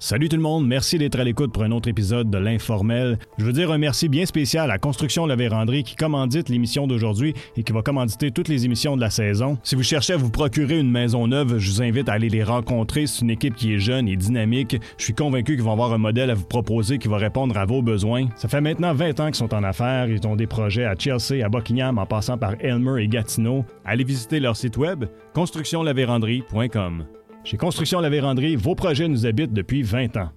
Salut tout le monde, merci d'être à l'écoute pour un autre épisode de l'Informel. Je veux dire un merci bien spécial à Construction La Vérandrie qui commandite l'émission d'aujourd'hui et qui va commanditer toutes les émissions de la saison. Si vous cherchez à vous procurer une maison neuve, je vous invite à aller les rencontrer. C'est une équipe qui est jeune et dynamique. Je suis convaincu qu'ils vont avoir un modèle à vous proposer qui va répondre à vos besoins. Ça fait maintenant 20 ans qu'ils sont en affaires. Ils ont des projets à Chelsea, à Buckingham, en passant par Elmer et Gatineau. Allez visiter leur site web constructionlavérandrie.com. Chez Construction La Vérandrie, vos projets nous habitent depuis 20 ans.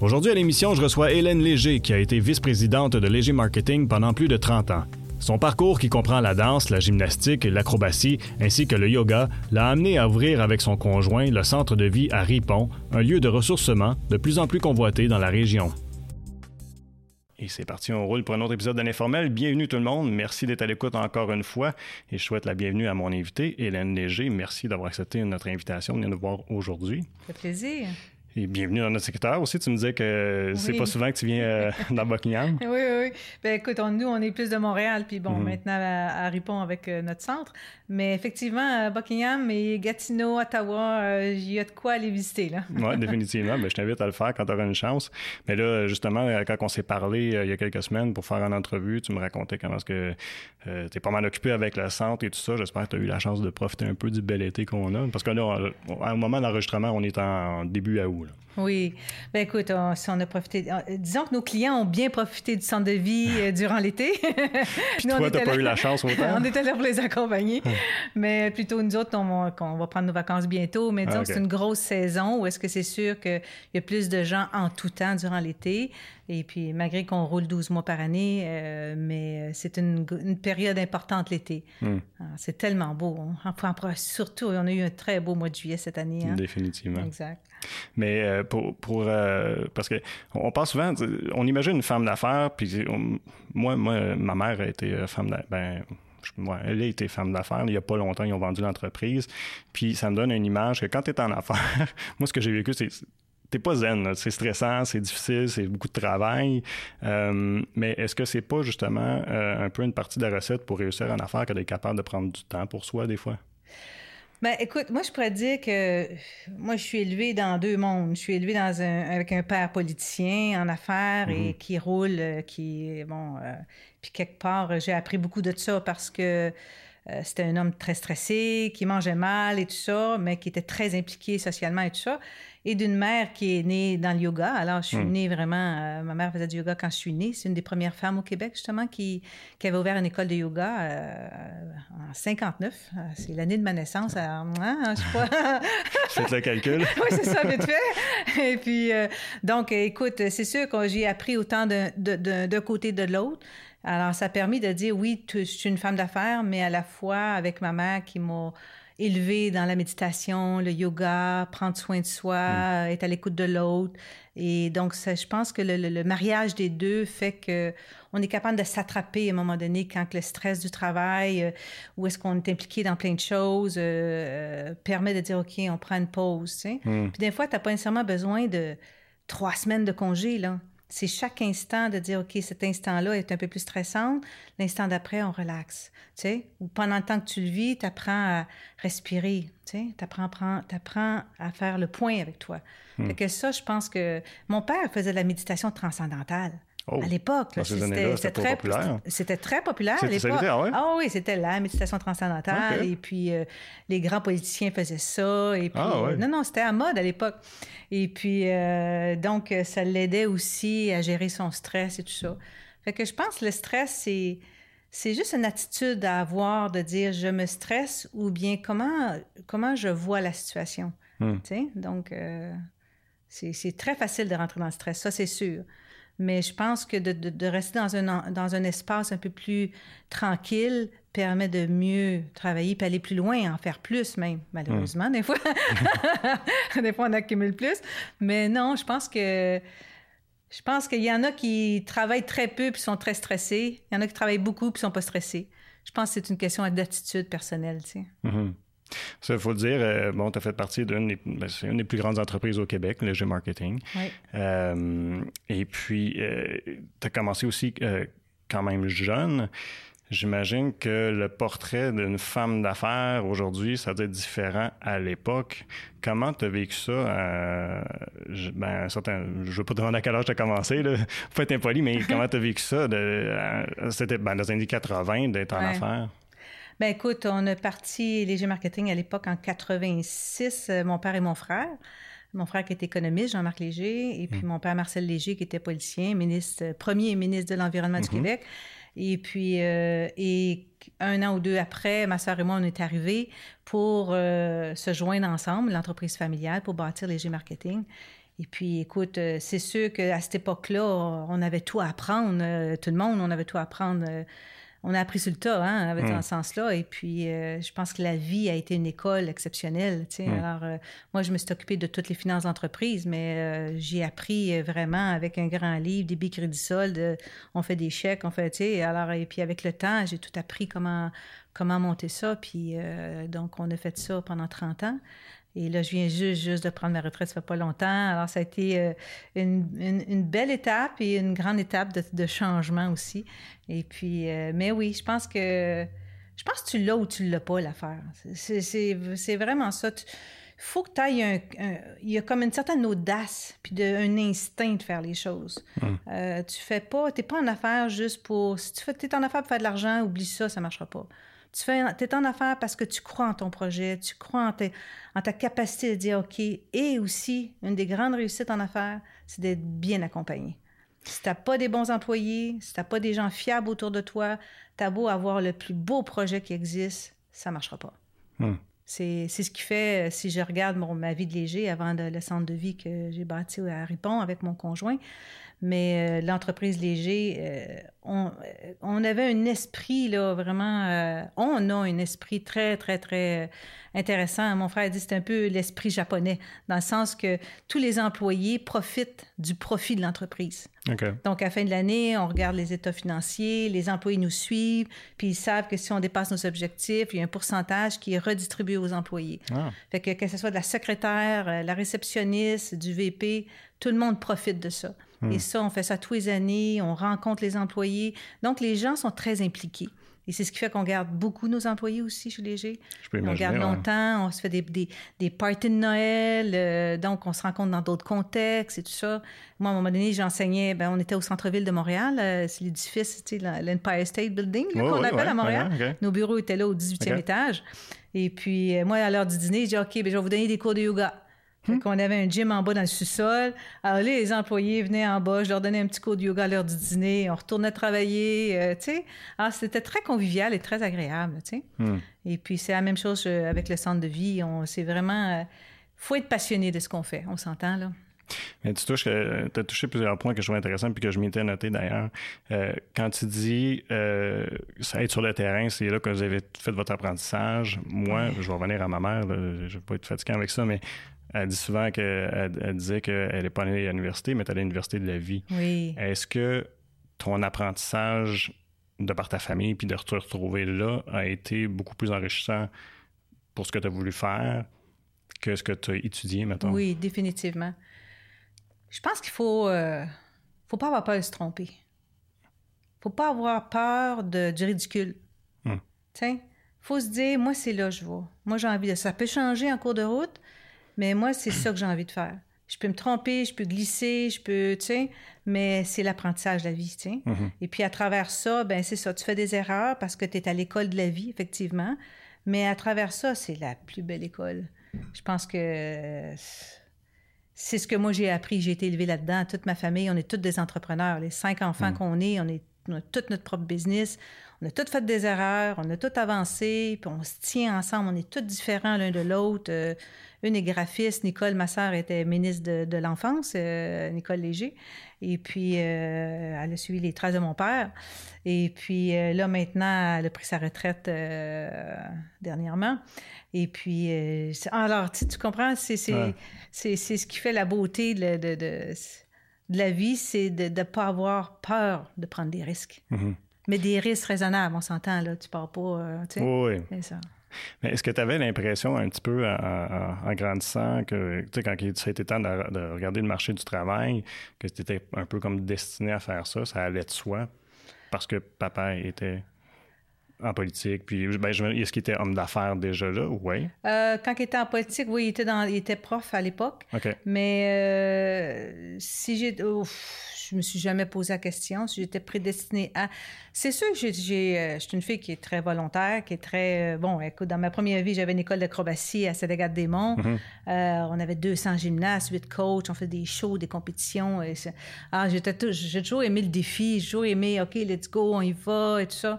Aujourd'hui à l'émission, je reçois Hélène Léger, qui a été vice-présidente de Léger Marketing pendant plus de 30 ans. Son parcours qui comprend la danse, la gymnastique, l'acrobatie ainsi que le yoga l'a amené à ouvrir avec son conjoint le centre de vie à Ripon, un lieu de ressourcement de plus en plus convoité dans la région. Et c'est parti, on roule pour un autre épisode de l'informel. Bienvenue tout le monde. Merci d'être à l'écoute encore une fois. Et je souhaite la bienvenue à mon invité, Hélène Léger. Merci d'avoir accepté notre invitation de venir nous voir aujourd'hui. Ça fait plaisir. Et bienvenue dans notre secteur aussi. Tu me disais que c'est pas souvent que tu viens euh, dans Buckingham. oui, oui, oui. Ben, écoute, nous, on est plus de Montréal, puis bon, mhm. maintenant à, Ripon avec euh, notre centre. Mais effectivement, Buckingham et Gatineau, Ottawa, euh, il y a de quoi aller visiter, là. oui, définitivement. Ben, je t'invite à le faire quand tu auras une chance. Mais là, justement, quand on s'est parlé il y a quelques semaines pour faire une entrevue, tu me racontais comment est-ce que tu es pas mal occupé avec le centre et tout ça. J'espère que tu as eu la chance de profiter un peu du bel été qu'on a. Parce que là, au moment d'enregistrement, on est en début à août. Oui. Ben écoute, on, si on a profité. Disons que nos clients ont bien profité du centre de vie euh, durant l'été. Puis toi, t'as pas eu la chance autant? on était là pour les accompagner. mais plutôt, nous autres, on, va prendre nos vacances bientôt. Mais disons que c'est une grosse saison où est-ce que c'est sûr qu'il y a plus de gens en tout temps durant l'été. Et puis, malgré qu'on roule 12 mois par année, euh, mais c'est une, période importante l'été. Hmm. Ah, c'est tellement beau. Hein. Enfin, surtout, on a eu un très beau mois de juillet cette année. Hein. Définitivement. Exact. Mais euh, pour, euh, parce que on pense souvent, on imagine une femme d'affaires, puis moi, moi, ma mère a été femme d'affaires. Ben, elle a été femme d'affaires. Il n'y a pas longtemps, ils ont vendu l'entreprise. Puis ça me donne une image que quand tu es en affaires, moi, ce que j'ai vécu, c'est t'es pas zen, c'est stressant, c'est difficile, c'est beaucoup de travail. Euh, mais est-ce que c'est pas justement euh, un peu une partie de la recette pour réussir en affaires que d'être capable de prendre du temps pour soi des fois? Ben, écoute, moi, je pourrais dire que moi, je suis élevée dans deux mondes. Je suis élevée dans un, avec un père politicien en affaires et mm-hmm. qui roule, euh, qui, bon, puis quelque part, j'ai appris beaucoup de ça parce que c'était un homme très stressé, qui mangeait mal et tout ça, mais qui était très impliqué socialement et tout ça et d'une mère qui est née dans le yoga. Alors, je suis hmm. née vraiment, euh, ma mère faisait du yoga quand je suis née. C'est une des premières femmes au Québec, justement, qui, qui avait ouvert une école de yoga euh, en 59. Euh, c'est l'année de ma naissance. Alors, hein, je sais pas. Faites le calcul. oui, c'est ça, vite fait. Et puis, donc, écoute, c'est sûr que j'ai appris autant d'un côté de l'autre. Alors, ça a permis de dire, oui, je suis une femme d'affaires, mais à la fois avec ma mère qui m'a élevé dans la méditation, le yoga, prendre soin de soi, mm. être à l'écoute de l'autre. Et donc, ça, je pense que le, mariage des deux fait que on est capable de s'attraper à un moment donné quand le stress du travail, euh, ou est-ce qu'on est impliqué dans plein de choses, euh, euh, permet de dire, OK, on prend une pause. Tu sais? Mm. Puis des fois, tu n'as pas nécessairement besoin de trois semaines de congé. Là c'est chaque instant de dire, OK, cet instant-là est un peu plus stressant. L'instant d'après, on relaxe. Tu sais? Ou pendant le temps que tu le vis, tu apprends à respirer. Tu sais? apprends, apprends, à faire le point avec toi. Hmm. que ça, je pense que mon père faisait de la méditation transcendantale. Oh. À l'époque, c'était très populaire. C'était très populaire à l'époque. Ah oui, c'était la méditation transcendantale. Et puis, euh, les grands politiciens faisaient ça. Et puis, ah euh, non, non, c'était à mode à l'époque. Et puis, euh, donc, ça l'aidait aussi à gérer son stress et tout ça. Fait que je pense que le stress, c'est c'est juste une attitude à avoir de dire je me stresse ou bien comment, comment je vois la situation. Hmm. Donc, c'est très facile de rentrer dans le stress, ça c'est sûr. Mais je pense que de, rester dans un, dans un espace un peu plus tranquille permet de mieux travailler puis aller plus loin, en faire plus même, malheureusement, des fois. des fois, on accumule plus. Mais non, je pense que... Je pense qu'il y en a qui travaillent très peu puis sont très stressés. Il y en a qui travaillent beaucoup puis sont pas stressés. Je pense que c'est une question d'attitude personnelle, tu sais. Mm-hmm. Ça, il faut le dire, euh, bon, tu as fait partie d'une des, ben, une des plus grandes entreprises au Québec, le G Marketing. Oui. Euh, et puis, euh, tu as commencé aussi quand même jeune. J'imagine que le portrait d'une femme d'affaires aujourd'hui, ça doit être différent à l'époque. Comment tu as vécu ça? je, ben, certain, je veux pas te demander à quel âge tu as commencé, là. faut être impoli, mais comment tu as vécu ça? c'était ben, dans les années 80 d'être en affaires? Ben écoute, on a parti Léger Marketing à l'époque en 86, euh, mon père et mon frère. Mon frère qui était économiste, Jean-Marc Léger, et puis mm. mon père Marcel Léger qui était policier, ministre, euh, premier ministre de l'Environnement du mm-hmm. Québec. Et puis, euh, et un an ou deux après, ma soeur et moi, on est arrivés pour se joindre ensemble, l'entreprise familiale, pour bâtir Léger Marketing. Et puis, écoute, c'est sûr qu'à cette époque-là, on avait tout à apprendre, tout le monde, on avait tout à apprendre on a appris sur le tas, hein, avec, dans hmm. ce sens-là. Et puis, euh, je pense que la vie a été une école exceptionnelle. Hmm. Alors, euh, moi, je me suis occupée de toutes les finances d'entreprise, mais euh, j'ai appris vraiment avec un grand livre, débit, crédit, solde. on fait des chèques, on fait, tu sais. Alors, et puis, avec le temps, j'ai tout appris comment, comment monter ça. Puis, donc, on a fait ça pendant 30 ans. Et là, je viens juste, juste de prendre ma retraite, ça fait pas longtemps. Alors, ça a été euh, une, belle étape et une grande étape de, changement aussi. Et puis, euh, mais oui, je pense que je pense que tu l'as ou tu l'as pas, l'affaire. C'est vraiment ça. Il faut que tu ailles un, Il y a comme une certaine audace, puis de, un instinct de faire les choses. Hum. Euh, tu fais pas... Tu n'es pas en affaire juste pour... Si tu es en affaire pour faire de l'argent, oublie ça, ça marchera pas. Tu es en affaire parce que tu crois en ton projet, tu crois en, ta capacité de dire OK. Et aussi, une des grandes réussites en affaires, c'est d'être bien accompagné. Si tu n'as pas des bons employés, si tu n'as pas des gens fiables autour de toi, tu as beau avoir le plus beau projet qui existe, ça ne marchera pas. Hmm. C'est ce qui fait, si je regarde ma vie de léger avant le centre de vie que j'ai bâti à Ripon avec mon conjoint, mais euh, l'entreprise léger, euh, on, on, avait un esprit, là, vraiment, euh, on a un esprit très, très, très intéressant. Mon frère dit c'est un peu l'esprit japonais, dans le sens que tous les employés profitent du profit de l'entreprise. Donc, à la fin de l'année, on regarde les états financiers, les employés nous suivent, puis ils savent que si on dépasse nos objectifs, il y a un pourcentage qui est redistribué aux employés. Ah. Fait que, que ce soit de la secrétaire, la réceptionniste, du VP, tout le monde profite de ça. Hmm. Et ça, on fait ça tous les années, on rencontre les employés. Donc, les gens sont très impliqués. Et c'est ce qui fait qu'on garde beaucoup nos employés aussi chez Léger. on garde longtemps, on se fait des, des, des parties de Noël, euh, donc on se rencontre dans d'autres contextes et tout ça. Moi, à un moment donné, j'enseignais, ben, on était au centre-ville de Montréal, euh, c'est l'édifice, l'Empire State Building qu'on appelle à Montréal. Nos bureaux étaient là au 18e étage. Et puis, euh, moi, à l'heure du dîner, j'ai dit, OK, ben, je vais vous donner des cours de yoga. Hmm? On avait un gym en bas dans le sous-sol. Alors les employés venaient en bas, je leur donnais un petit cours de yoga à l'heure du dîner, on retournait travailler, euh, tu sais. Alors c'était très convivial et très agréable, tu sais. Hmm. Et puis c'est la même chose euh, avec le centre de vie. On, c'est vraiment... Euh, faut être passionné de ce qu'on fait, on s'entend, là. Mais tu touches, as touché plusieurs points que je trouve intéressants puis que je m'étais noté d'ailleurs. quand tu dis ça être sur le terrain, c'est là que vous avez fait votre apprentissage. Moi, je vais revenir à ma mère, je ne vais pas être fatigué avec ça, mais elle dit souvent qu'elle elle disait qu'elle n'est pas allée à l'université, mais elle est à l'université de la vie. Oui. Est-ce que ton apprentissage de par ta famille puis de te retrouver là a été beaucoup plus enrichissant pour ce que tu as voulu faire que ce que tu as étudié, maintenant? Oui, définitivement. Je pense qu'il faut, euh, faut pas avoir peur de se tromper. faut pas avoir peur de, du ridicule. Hmm. Tiens, faut se dire, moi, c'est là que je vais. Moi, j'ai envie de ça. Ça peut changer en cours de route, mais moi, c'est ça que j'ai envie de faire. Je peux me tromper, je peux glisser, je peux, tu sais, mais c'est l'apprentissage de la vie, tu sais. Mm-hmm. Et puis à travers ça, ben c'est ça, tu fais des erreurs parce que tu es à l'école de la vie, effectivement. Mais à travers ça, c'est la plus belle école. Je pense que c'est ce que moi j'ai appris. J'ai été élevée là-dedans. Toute ma famille, on est tous des entrepreneurs. Les cinq enfants mm. qu'on est, on est on a tout notre propre business. On a tous fait des erreurs, on a tout avancé, puis on se tient ensemble. On est tous différents l'un de l'autre. Euh, une est graphiste, Nicole, ma sœur, était ministre de, l'Enfance, euh, Nicole Léger. Et puis, euh, elle a suivi les traces de mon père. Et puis, là, maintenant, elle a pris sa retraite dernièrement. Et puis, alors, tu, comprends, c'est ce qui fait la beauté de, de, la vie, c'est de ne pas avoir peur de prendre des risques. Mm-hmm. Mais des risques raisonnables, on s'entend, là. Tu pars pas, tu sais. Oui. C'est ça. Mais est-ce que tu avais l'impression un petit peu en, grandissant que, tu sais, quand il a été temps de, regarder le marché du travail, que tu étais un peu comme destiné à faire ça, ça allait de soi? Parce que papa était en politique. Puis, ben, est-ce qu'il était homme d'affaires déjà là? Oui. Euh, quand il était en politique, oui, il était, dans, il était prof à l'époque. Mais euh, si j'ai je me suis jamais posé la question si j'étais prédestinée à. C'est sûr que j'ai, euh, je suis une fille qui est très volontaire, qui est très. Euh, bon, écoute, dans ma première vie, j'avais une école d'acrobatie à Sénégal-des-Monts. Mm-hmm. Euh, on avait 200 gymnastes, 8 coachs, on fait des shows, des compétitions. Et ah, j'étais j'ai toujours aimé le défi, j'ai toujours aimé, OK, let's go, on y va et tout ça.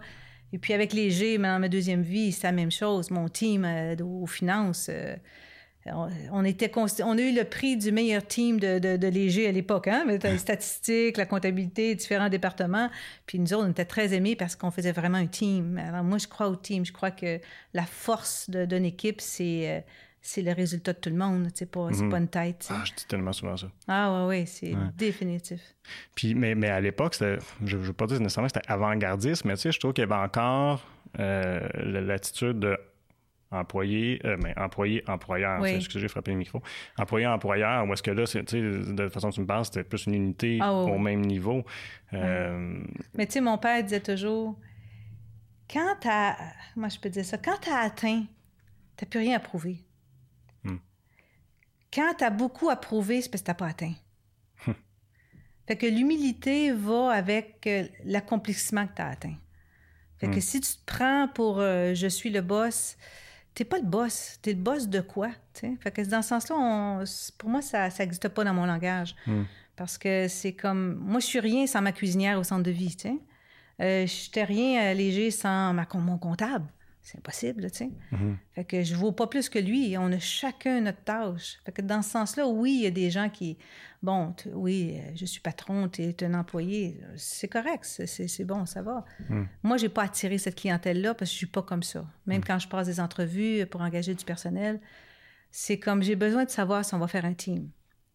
Et puis avec Léger, dans ma deuxième vie, c'est la même chose. Mon team aux finances on, était on a eu le prix du meilleur team de, léger à l'époque, hein? les statistiques, la comptabilité, différents départements. Puis nous autres, on était très aimés parce qu'on faisait vraiment un team. Alors moi, je crois au team. Je crois que la force d'une équipe, c'est euh, c'est le résultat de tout le monde. C'est pas, mm-hmm. pas une tête. Ah, je dis tellement souvent ça. Ah oui, oui, c'est définitif. Puis, mais, mais à l'époque, je ne veux pas dire nécessairement que c'était avant-gardiste, mais tu sais, je trouve qu'il y avait encore euh, l'attitude de employé, euh, mais employé, employeur. Oui. Excusez, j'ai frappé le micro. Employé, employeur, où est-ce que là, de toute façon, tu me parles, c'était plus une unité ah, au même niveau. Euh, mais tu sais, mon père disait toujours, quand tu as, moi je peux dire ça, quand tu as atteint, tu n'as plus rien à prouver. Hmm. Quand tu as beaucoup à prouver, c'est parce que tu n'as pas atteint. Hmm. Fait que l'humilité va avec euh, l'accomplissement que tu as atteint. Fait que hmm. si tu te prends pour je suis le boss, t'es pas le boss. T'es le boss de quoi? Fait que dans ce sens-là, pour moi, ça n'existe pas dans mon langage. Hmm. Parce que c'est comme. Moi, je suis rien sans ma cuisinière au centre de vie. Tu sais? Euh, je suis rien léger sans ma, mon comptable. C'est impossible, tu sais? Mm-hmm. Fait que je vaux pas plus que lui. On a chacun notre tâche. Fait que dans ce sens-là, oui, il y a des gens qui, bon, oui, je suis patron, tu es un employé. C'est correct, c'est bon, ça va. Mm. Moi, j'ai pas attiré cette clientèle-là parce que je suis pas comme ça. Même mm. quand je passe des entrevues pour engager du personnel, c'est comme j'ai besoin de savoir si on va faire un team.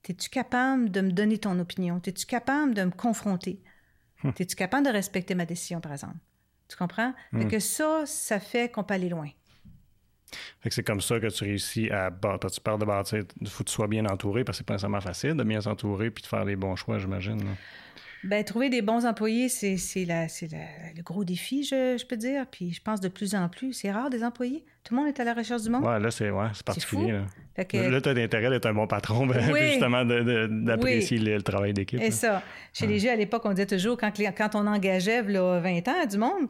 Es-tu capable de me donner ton opinion? Es-tu capable de me confronter? Hum. Es-tu capable de respecter ma décision, par exemple? Tu comprends? Fait hmm. que ça, ça fait qu'on peut aller loin. Fait que c'est comme ça que tu réussis à bâtir. Tu parles de bâtir, il faut que tu sois bien entouré parce que c'est pas nécessairement facile de bien s'entourer puis de faire les bons choix, j'imagine. Bien, trouver des bons employés, c'est le gros défi, je, je, peux dire. Puis je pense de plus en plus. C'est rare des employés. Tout le monde est à la recherche du monde. Oui, là, c'est ouais, particulier. Là, là tu as l'intérêt d'être un bon patron, ben, justement, d'apprécier le, travail d'équipe. Et ça. Chez les jeux, à l'époque, on disait toujours, quand, quand on engageait là, 20 ans du monde,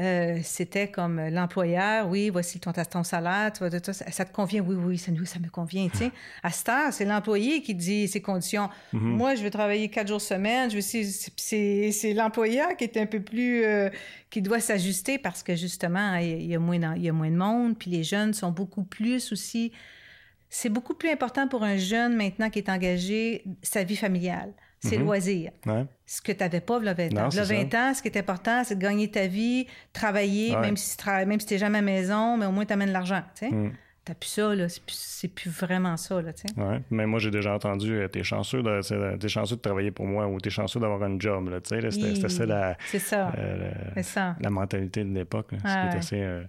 euh, c'était comme l'employeur, oui, voici ton, ton salaire, tu vois, ça, te convient, oui, oui, ça, ça me convient. sais. À cette heure, c'est l'employé qui dit ses conditions. Mm-hmm. Moi, je veux travailler quatre jours semaine, je c'est l'employeur qui est un peu plus, euh, qui doit s'ajuster parce que justement, il y, a moins, il y a moins de monde, puis les jeunes sont beaucoup plus aussi. C'est beaucoup plus important pour un jeune maintenant qui est engagé sa vie familiale c'est le mhm. loisir. Ce que tu n'avais pas, le 20 ans. le 20 ans, ce qui est important, c'est de gagner ta vie, travailler, même si tu même si n'es jamais à la maison, mais au moins tu amènes l'argent. Tu sais. Mm. plus ça, là. C'est plus, vraiment ça, là, tu sais. Ouais. Mais moi, j'ai déjà entendu, euh, t'es chanceux de, es chanceux de travailler pour moi ou t'es chanceux d'avoir un job, là, tu sais. C'était ça la... C'est ça. Euh, ça. La mentalité de l'époque, qui est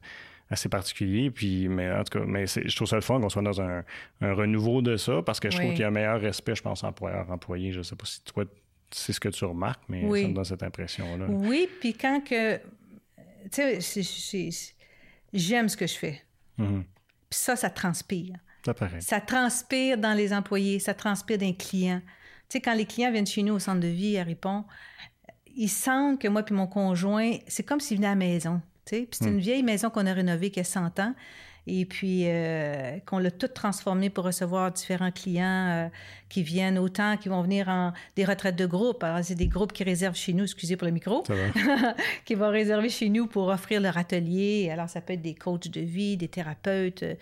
assez... Particulier. Puis, mais en tout cas, mais je trouve ça le fun qu'on soit dans un, renouveau de ça parce que je trouve qu'il y a un meilleur respect, je pense, employeur-employé. Je sais pas si toi, c'est ce que tu remarques, mais ça me donne cette impression-là. Oui, puis quand que. Tu sais, j'aime ce que je fais. Mm-hmm. Puis ça, ça transpire. Ça paraît. Ça transpire dans les employés, ça transpire dans les clients. Tu sais, quand les clients viennent chez nous au centre de vie à Ripon, ils sentent que moi puis mon conjoint, c'est comme s'ils venaient à la maison c'est une hmm. vieille maison qu'on a rénovée qui a 100 ans et puis euh, qu'on l'a toute transformée pour recevoir différents clients euh, qui viennent, autant qui vont venir en des retraites de groupe. Alors, c'est des groupes qui réservent chez nous, excusez pour le micro, qui vont réserver chez nous pour offrir leur atelier. Alors, ça peut être des coachs de vie, des thérapeutes, euh,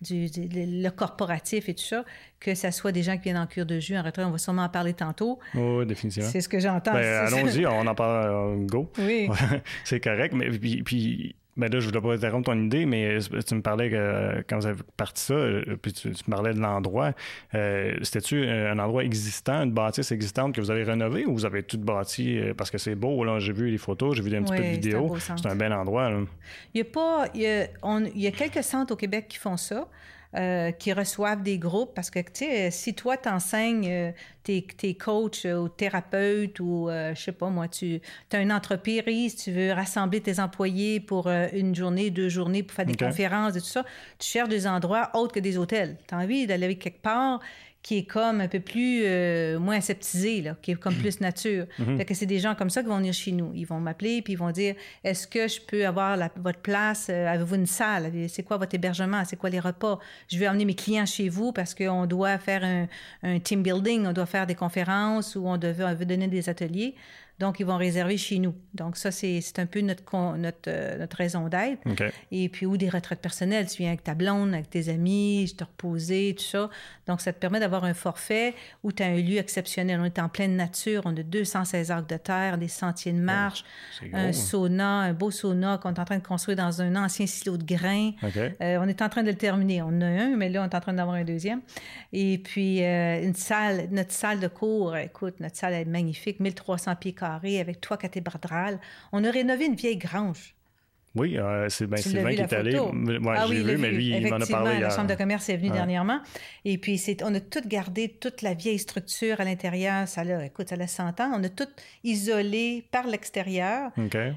du, le corporatif et tout ça, que ce soit des gens qui viennent en cure de jus, en retraite. On va sûrement en parler tantôt. Oui, définitivement. C'est ce que j'entends. Ben, allons-y, on en parle. go. Oui. c'est correct, mais puis Ben là, je voulais pas interrompre ton idée, mais tu me parlais que quand vous avez parti ça, puis tu, me parlais de l'endroit. C'était-tu un endroit existant, une bâtisse existante que vous avez rénové ou vous avez tout bâti parce que c'est beau? Là, j'ai vu les photos, j'ai vu un petit peu de vidéos. C'est un, bel endroit. Il y a pas. Il y a, il y a quelques centres au Québec qui font ça. Euh, qui reçoivent des groupes parce que, tu sais, si toi, t'enseignes, euh, tes, tes coachs euh, ou thérapeutes ou, je sais pas moi, tu as une entreprise, tu veux rassembler tes employés pour une journée, deux journées pour faire des conférences et tout ça, tu cherches des endroits autres que des hôtels. Tu as envie d'aller quelque part qui est comme un peu plus euh, moins aseptisé, là, qui est comme plus nature. Mhm. Fait que c'est des gens comme ça qui vont venir chez nous. Ils vont m'appeler puis ils vont dire est-ce que je peux avoir votre place euh, Avez-vous une salle? C'est quoi votre hébergement? C'est quoi les repas? Je vais emmener mes clients chez vous parce qu'on doit faire un, un, team building, on doit faire des conférences ou on veut donner des ateliers. Donc, ils vont réserver chez nous. Donc, ça, c'est un peu notre, notre, euh, notre raison d'être. Et puis, ou des retraites personnelles. Tu viens avec ta blonde, avec tes amis, te reposer, tout ça. Donc, ça te permet d'avoir un forfait où tu as un lieu exceptionnel. On est en pleine nature. On a 216 arcs de terre, des sentiers de marche, un sauna, un beau sauna qu'on est en train de construire dans un ancien silo de grains. Euh, on est en train de le terminer. On en a un, mais là, on est en train d'avoir un deuxième. Et puis, euh, une salle, notre salle de cours, écoute, notre salle est magnifique, 1300 pieds carrés avec trois cathédrales. On a rénové une vieille grange. Oui, euh, c'est bien Sylvain qui est allé. Moi, ah j'ai vu, mais lui, il m'en a parlé. La Chambre de commerce est venue dernièrement. Et puis, on a tout gardé, toute la vieille structure à l'intérieur. Ça a, écoute, ça a 100 ans. On a tout isolé par l'extérieur.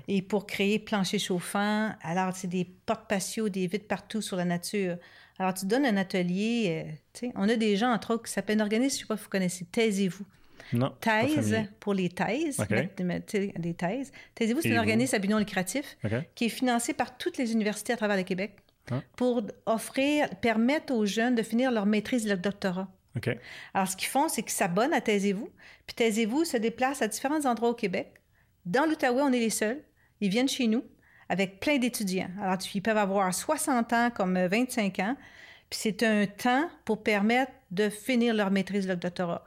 Et pour créer plancher chauffant. Alors, c'est des portes patio, des vitres partout sur la nature. Alors, tu donnes un atelier. Euh, on a des gens, entre autres, qui s'appellent organisme, je ne sais pas si vous connaissez, Taisez-vous. Non. Thèse pour les thèses, des thèses. Taisez-vous, c'est un organisme à but non lucratif qui est financé par toutes les universités à travers le Québec ah. pour offrir, permettre aux jeunes de finir leur maîtrise et leur doctorat. Alors, ce qu'ils font, c'est qu'ils s'abonnent à Taisez-vous. Puis Taisez-vous se déplace à différents endroits au Québec. Dans l'Outaouais, on est les seuls. Ils viennent chez nous avec plein d'étudiants. Alors, ils peuvent avoir 60 ans comme 25 ans. Puis c'est un temps pour permettre de finir leur maîtrise, leur doctorat.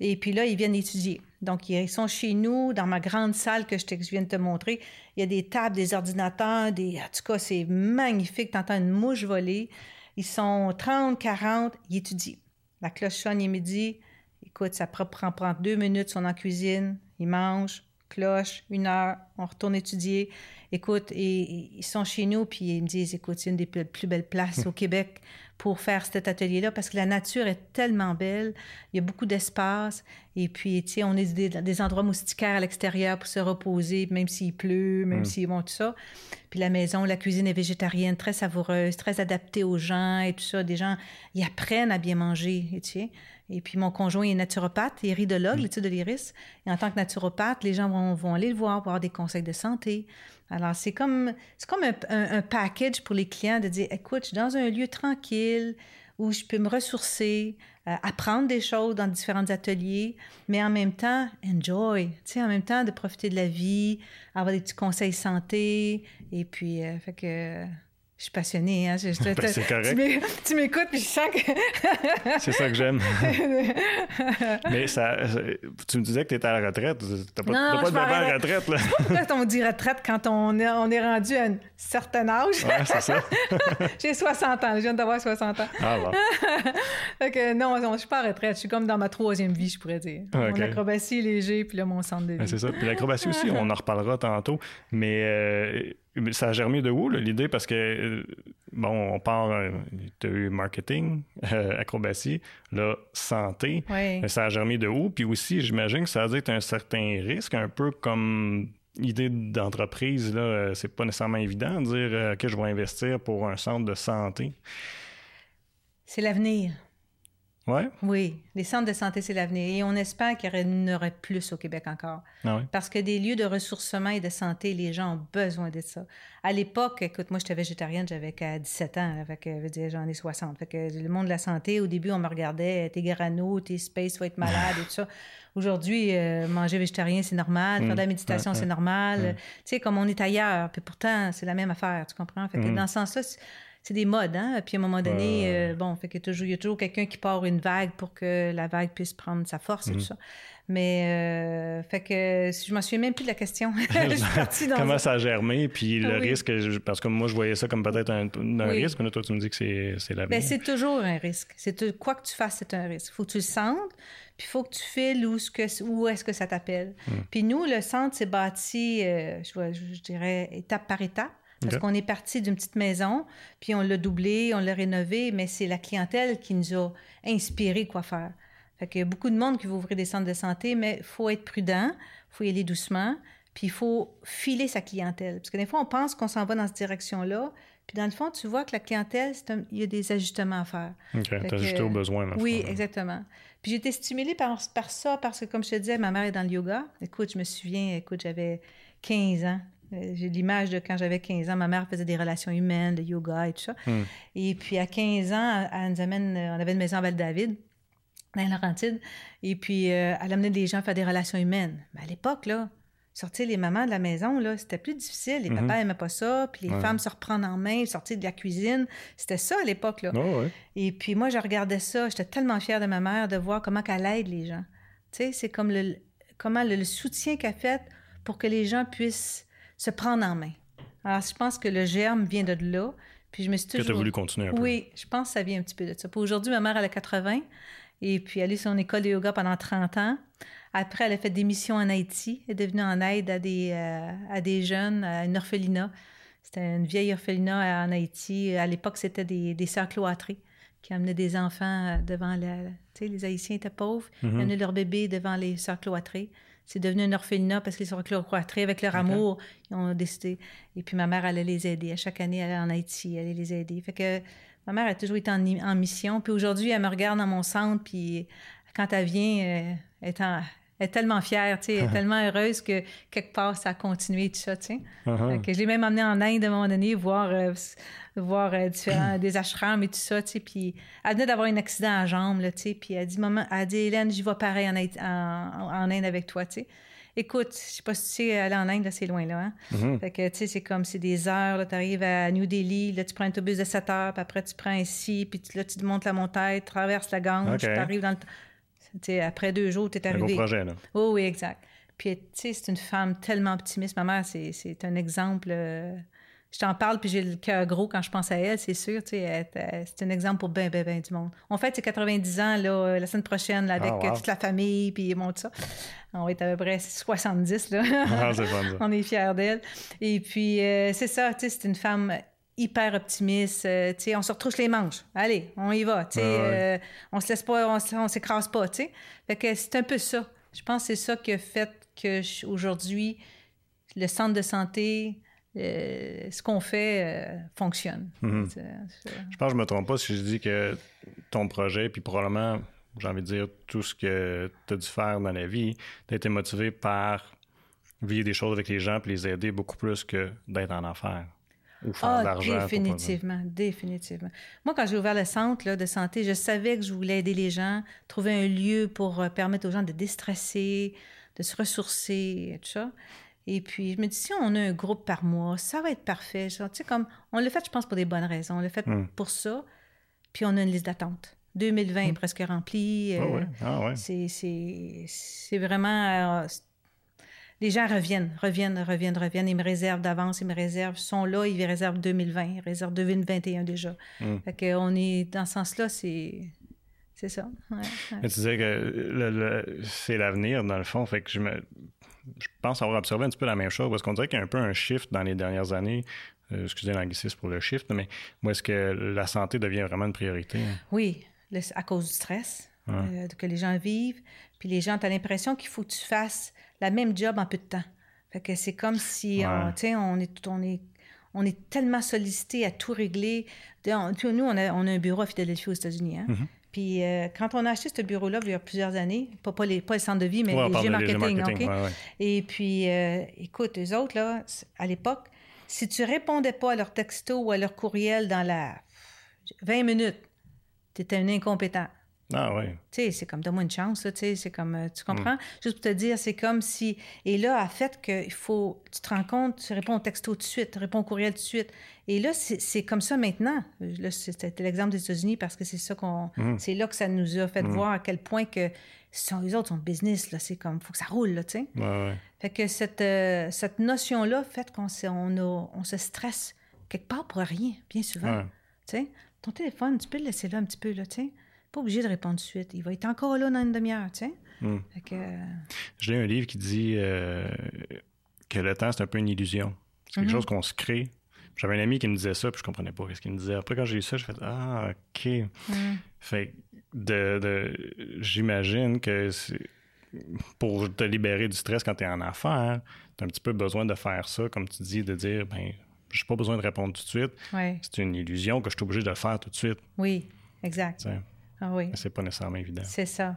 Et puis là, ils viennent étudier. Donc, ils sont chez nous, dans ma grande salle que je, viens de te montrer. Il y a des tables, des ordinateurs, des... En tout cas, c'est magnifique. Tu entends une mouche voler. Ils sont 30, 40, ils étudient. La cloche sonne, il midi. Écoute, ça prend, prend deux minutes, ils sont en cuisine, ils mangent, cloche, une heure, on retourne étudier. Écoute, et, ils sont chez nous, puis ils me disent, écoute, c'est une des plus belles places au Québec pour faire cet atelier-là parce que la nature est tellement belle, il y a beaucoup d'espace et puis, tu sais, on est des, des endroits moustiquaires à l'extérieur pour se reposer, même s'il pleut, même mm. s'il bon, tout ça. Puis la maison, la cuisine est végétarienne, très savoureuse, très adaptée aux gens et tout ça. Des gens, ils apprennent à bien manger, tu sais. Et puis mon conjoint est naturopathe, il est ridologue, mm. l'étude de l'iris. Et en tant que naturopathe, les gens vont, vont aller le voir pour avoir des conseils de santé. Alors, c'est comme, c'est comme un, un, package pour les clients de dire, écoute, je suis dans un lieu tranquille où je peux me ressourcer, euh, apprendre des choses dans différents ateliers, mais en même temps, enjoy, tu sais, en même temps de profiter de la vie, avoir des petits conseils santé, et puis, euh, fait que je suis passionnée. Hein? ben, c'est correct. Tu m'écoutes, puis je sens que. c'est ça que j'aime. Mais ça, tu me disais que tu étais à la retraite. Tu n'as pas, non, pas de bébé à la retraite. Là. Pourquoi on dit retraite quand on est, on est rendu à un certain âge? Ouais, c'est ça. J'ai 60 ans. Je viens d'avoir 60 ans. Ah bon. fait que non, je ne suis pas à la retraite. Je suis comme dans ma troisième vie, je pourrais dire. Okay. Mon acrobatie léger, puis là, mon centre de vie. c'est ça. Puis l'acrobatie aussi, on en reparlera tantôt. Mais. Euh, ça a germé de où, l'idée? Parce que, euh, bon, on parle, euh, tu as eu marketing, euh, acrobatie, là, santé. Ça a germé de où? Puis aussi, j'imagine que ça a être un certain risque, un peu comme idée d'entreprise, là, c'est pas nécessairement évident de dire que je vais investir pour un centre de santé. C'est l'avenir. Ouais. Oui, les centres de santé, c'est l'avenir. Et on espère qu'il y en aurait plus au Québec encore. Ah Parce que des lieux de ressourcement et de santé, les gens ont besoin de ça. À l'époque, écoute, moi, j'étais végétarienne, j'avais 17 ans, dire, j'en ai 60. Fait que le monde de la santé, au début, on me regardait, t'es grano, t'es space, tu vas être malade et tout ça. Aujourd'hui, euh, manger végétarien, c'est normal. Faire de la mm. méditation, c'est normal. Tu sais, comme on est ailleurs. Puis pourtant, c'est la même affaire, tu comprends? Fait que mm. dans ce sens-là, c'est des modes, hein? Puis à un moment donné, euh, bon, fait que toujours, il y a toujours quelqu'un qui part une vague pour que la vague puisse prendre sa force et tout mhm. ça. Mais, euh, fait que je m'en souviens même plus de la question. je suis partie dans Comment ça a germé, puis le risque, parce que moi, je voyais ça comme peut-être un, risque, mais toi, tu me dis que c'est la Bien, c'est toujours un risque. C'est Quoi que tu fasses, c'est un risque. faut que tu le sentes, puis il faut que tu files où, où est-ce que ça t'appelle. Hmm. Puis nous, le centre s'est bâti, euh, je, je dirais, étape par étape. Parce qu'on est parti d'une petite maison, puis on l'a doublé, on l'a rénové, mais c'est la clientèle qui nous a inspiré quoi faire. Fait qu'il y a beaucoup de monde qui veut ouvrir des centres de santé, mais il faut être prudent, il faut y aller doucement, puis il faut filer sa clientèle. Parce que des fois, on pense qu'on s'en va dans cette direction-là, puis dans le fond, tu vois que la clientèle, il y a des ajustements à faire. OK, ajusté aux besoins. oui, exactement. Puis j'ai été stimulée par, par ça, parce que comme je te disais, ma mère est dans le yoga. Écoute, je me souviens, écoute, j'avais 15 ans. Euh, j'ai l'image de quand j'avais 15 ans, ma mère faisait des relations humaines, le yoga et tout ça. Hmm. Et puis à 15 ans, elle nous amène, euh, on avait une maison à Val-David, dans la Laurentide, et puis euh, elle amenait des gens à faire des relations humaines. Mais à l'époque, là, sortir les mamans de la maison, là, c'était plus difficile. Les papas mhm. n'aimaient pas ça, puis les femmes se reprendre en main, sortir de la cuisine. C'était ça à l'époque, là. Oh, et puis moi, je regardais ça, j'étais tellement fière de ma mère de voir comment elle aide les gens. Tu sais, c'est comme le, comment le soutien qu'elle a fait pour que les gens puissent se prendre en main. Alors, je pense que le germe vient de là. Puis je me suis toujours... Que tu as voulu continuer un peu. Oui, je pense que ça vient un petit peu de ça. Puis aujourd'hui, ma mère, elle a 80. Et puis, elle a eu son école de yoga pendant 30 ans. Après, elle a fait des missions en Haïti. Elle est devenue en aide à des, euh, à des jeunes, à une orphelinat. C'était une vieille orphelinat en Haïti. À l'époque, c'était des, des sœurs cloîtrées qui amenaient des enfants devant la... Tu sais, les Haïtiens étaient pauvres. Ils mm-hmm. amenaient leurs bébés devant les sœurs cloîtrées c'est devenu un orphelinat parce qu'ils sont cloîtrés avec leur amour. Ils ont décidé. Et puis ma mère allait les aider. À chaque année, elle allait en Haïti, elle allait les aider. Fait que ma mère a toujours été en, mission. Puis aujourd'hui, elle me regarde dans mon centre. Puis quand elle vient, euh, elle est, est tellement fière, tu sais, elle est tellement heureuse que quelque part, ça a continué tout ça, tu sais. Uh-huh. je l'ai même emmenée en Inde à un moment donné, voir euh, voir euh, différents, des ashrams et tout ça, tu sais. Puis elle venait d'avoir un accident à la jambe, là, tu sais. Puis elle dit, maman, elle dit, Hélène, j'y vais pareil en, en, Inde avec toi, tu sais. Écoute, je sais pas si tu sais, aller en Inde, là, c'est loin, là. Hein? Mm-hmm. Fait que, tu sais, c'est comme, c'est des heures, là, tu arrives à New Delhi, là, tu prends un autobus de 7 heures, puis après, tu prends ici, puis là, tu montes la montagne, tu traverses la Gange, tu arrives dans le... Après deux jours, tu es arrivé. Un projet, là. Oh, oui, exact. Puis, tu sais, c'est une femme tellement optimiste. Ma mère, c'est un exemple... Euh, je t'en parle, puis j'ai le cœur gros quand je pense à elle, c'est sûr. Tu sais, c'est un exemple pour bien, bien, bien du monde. On fait ses 90 ans là, euh, la semaine prochaine avec ah, euh, toute la famille, puis bon, tout ça. On va être à peu près 70. Là. Ah, On est fiers d'elle. Et puis, euh, c'est ça, tu sais, c'est une femme hyper optimiste. sais, on se retrousse les manches. Allez, on y va. Tu sais, on se laisse pas, on, s'écrase pas. Fait que c'est un peu ça. Je pense que c'est ça qui a fait que aujourd'hui, le centre de santé euh, ce qu'on fait euh, fonctionne. Mhm. Je pense que je me trompe pas si je dis que ton projet, puis probablement, j'ai envie de dire, tout ce que tu as dû faire dans la vie, tu été motivé par vivre des choses avec les gens puis les aider beaucoup plus que d'être en affaires. Ou faire ah, de l'argent. Définitivement, définitivement. Moi, quand j'ai ouvert le centre de santé, je savais que je voulais aider les gens, trouver un lieu pour euh, permettre aux gens de déstresser, de se ressourcer, et tout ça. Et puis, je me dis, si on a un groupe par mois, ça va être parfait. Genre, tu sais, comme, on l'a fait, je pense, pour des bonnes raisons. On l'a fait hmm. pour ça. Puis, on a une liste d'attente. 2020 est hmm. presque remplie. Ah ouais. Ah ouais. C'est vraiment... Euh, les gens reviennent, reviennent, reviennent, reviennent. Ils me réservent d'avance, ils me réservent. Ils sont là, ils me réservent 2020, ils réservent 2021 déjà. Hmm. Fait qu'on est, dans ce sens-là, c'est... C'est ça. tu disais que c'est l'avenir, dans le fond. Fait que je me je pense avoir observé un petit peu la même chose parce qu'on dirait qu'il y a un peu un shift dans les dernières années. Euh, excusez l'anglicisme pour le shift, mais où est-ce que la santé devient vraiment une priorité? Oui, à cause du stress euh, que les gens vivent. Puis les gens, tu as l'impression qu'il faut que tu fasses la même job en peu de temps. Fait que c'est comme si, on, on est, on est on est tellement sollicité à tout régler. Nous, on a, on a un bureau à Philadelphie aux États-Unis. Hein? Mm-hmm. Puis euh, quand on a acheté ce bureau-là, il y a plusieurs années, pas, pas, les, pas le centre de vie, mais les G marketing. Et puis, euh, écoute, les autres, là, à l'époque, si tu répondais pas à leur texto ou à leur courriel dans la 20 minutes, tu étais un incompétent. Ah oui. Tu sais, c'est comme, donne-moi une chance, tu sais, c'est comme, euh, tu comprends? Juste pour te dire, c'est comme si, et là, à fait qu'il faut, tu te rends compte, tu réponds au texto tout de suite, tu réponds au courriel tout de suite. Et là, c'est comme ça maintenant. Là, c'était l'exemple des États-Unis parce que c'est ça qu'on, c'est là que ça nous a fait voir à quel point que sont, les autres sont business, là, c'est comme, faut que ça roule, là, tu sais. Ouais, ouais. Fait que cette, euh, cette notion-là fait qu'on on, on se stresse quelque part pour rien, bien souvent. Ouais. Tu sais, ton téléphone, tu peux le laisser là un petit peu, là, tu sais? Pas obligé de répondre tout de suite. Il va être encore là dans une demi-heure, tu sais. Mm. Que... euh, J'ai lu un livre qui dit euh, que le temps, c'est un peu une illusion. C'est quelque Mhm. chose qu'on se crée. J'avais un ami qui me disait ça, puis je comprenais pas ce qu'il me disait. Après, quand j'ai eu ça, j'ai fait Ah, OK. mm. Fait que de, de- j'imagine que pour te libérer du stress quand tu es en affaires, tu as un petit peu besoin de faire ça, comme tu dis, de dire ben, j'ai pas besoin de répondre tout de suite. Ouais. C'est une illusion que je suis obligé de le faire tout de suite. Oui, exact. Ah oui, c'est pas nécessairement évident. c'est ça.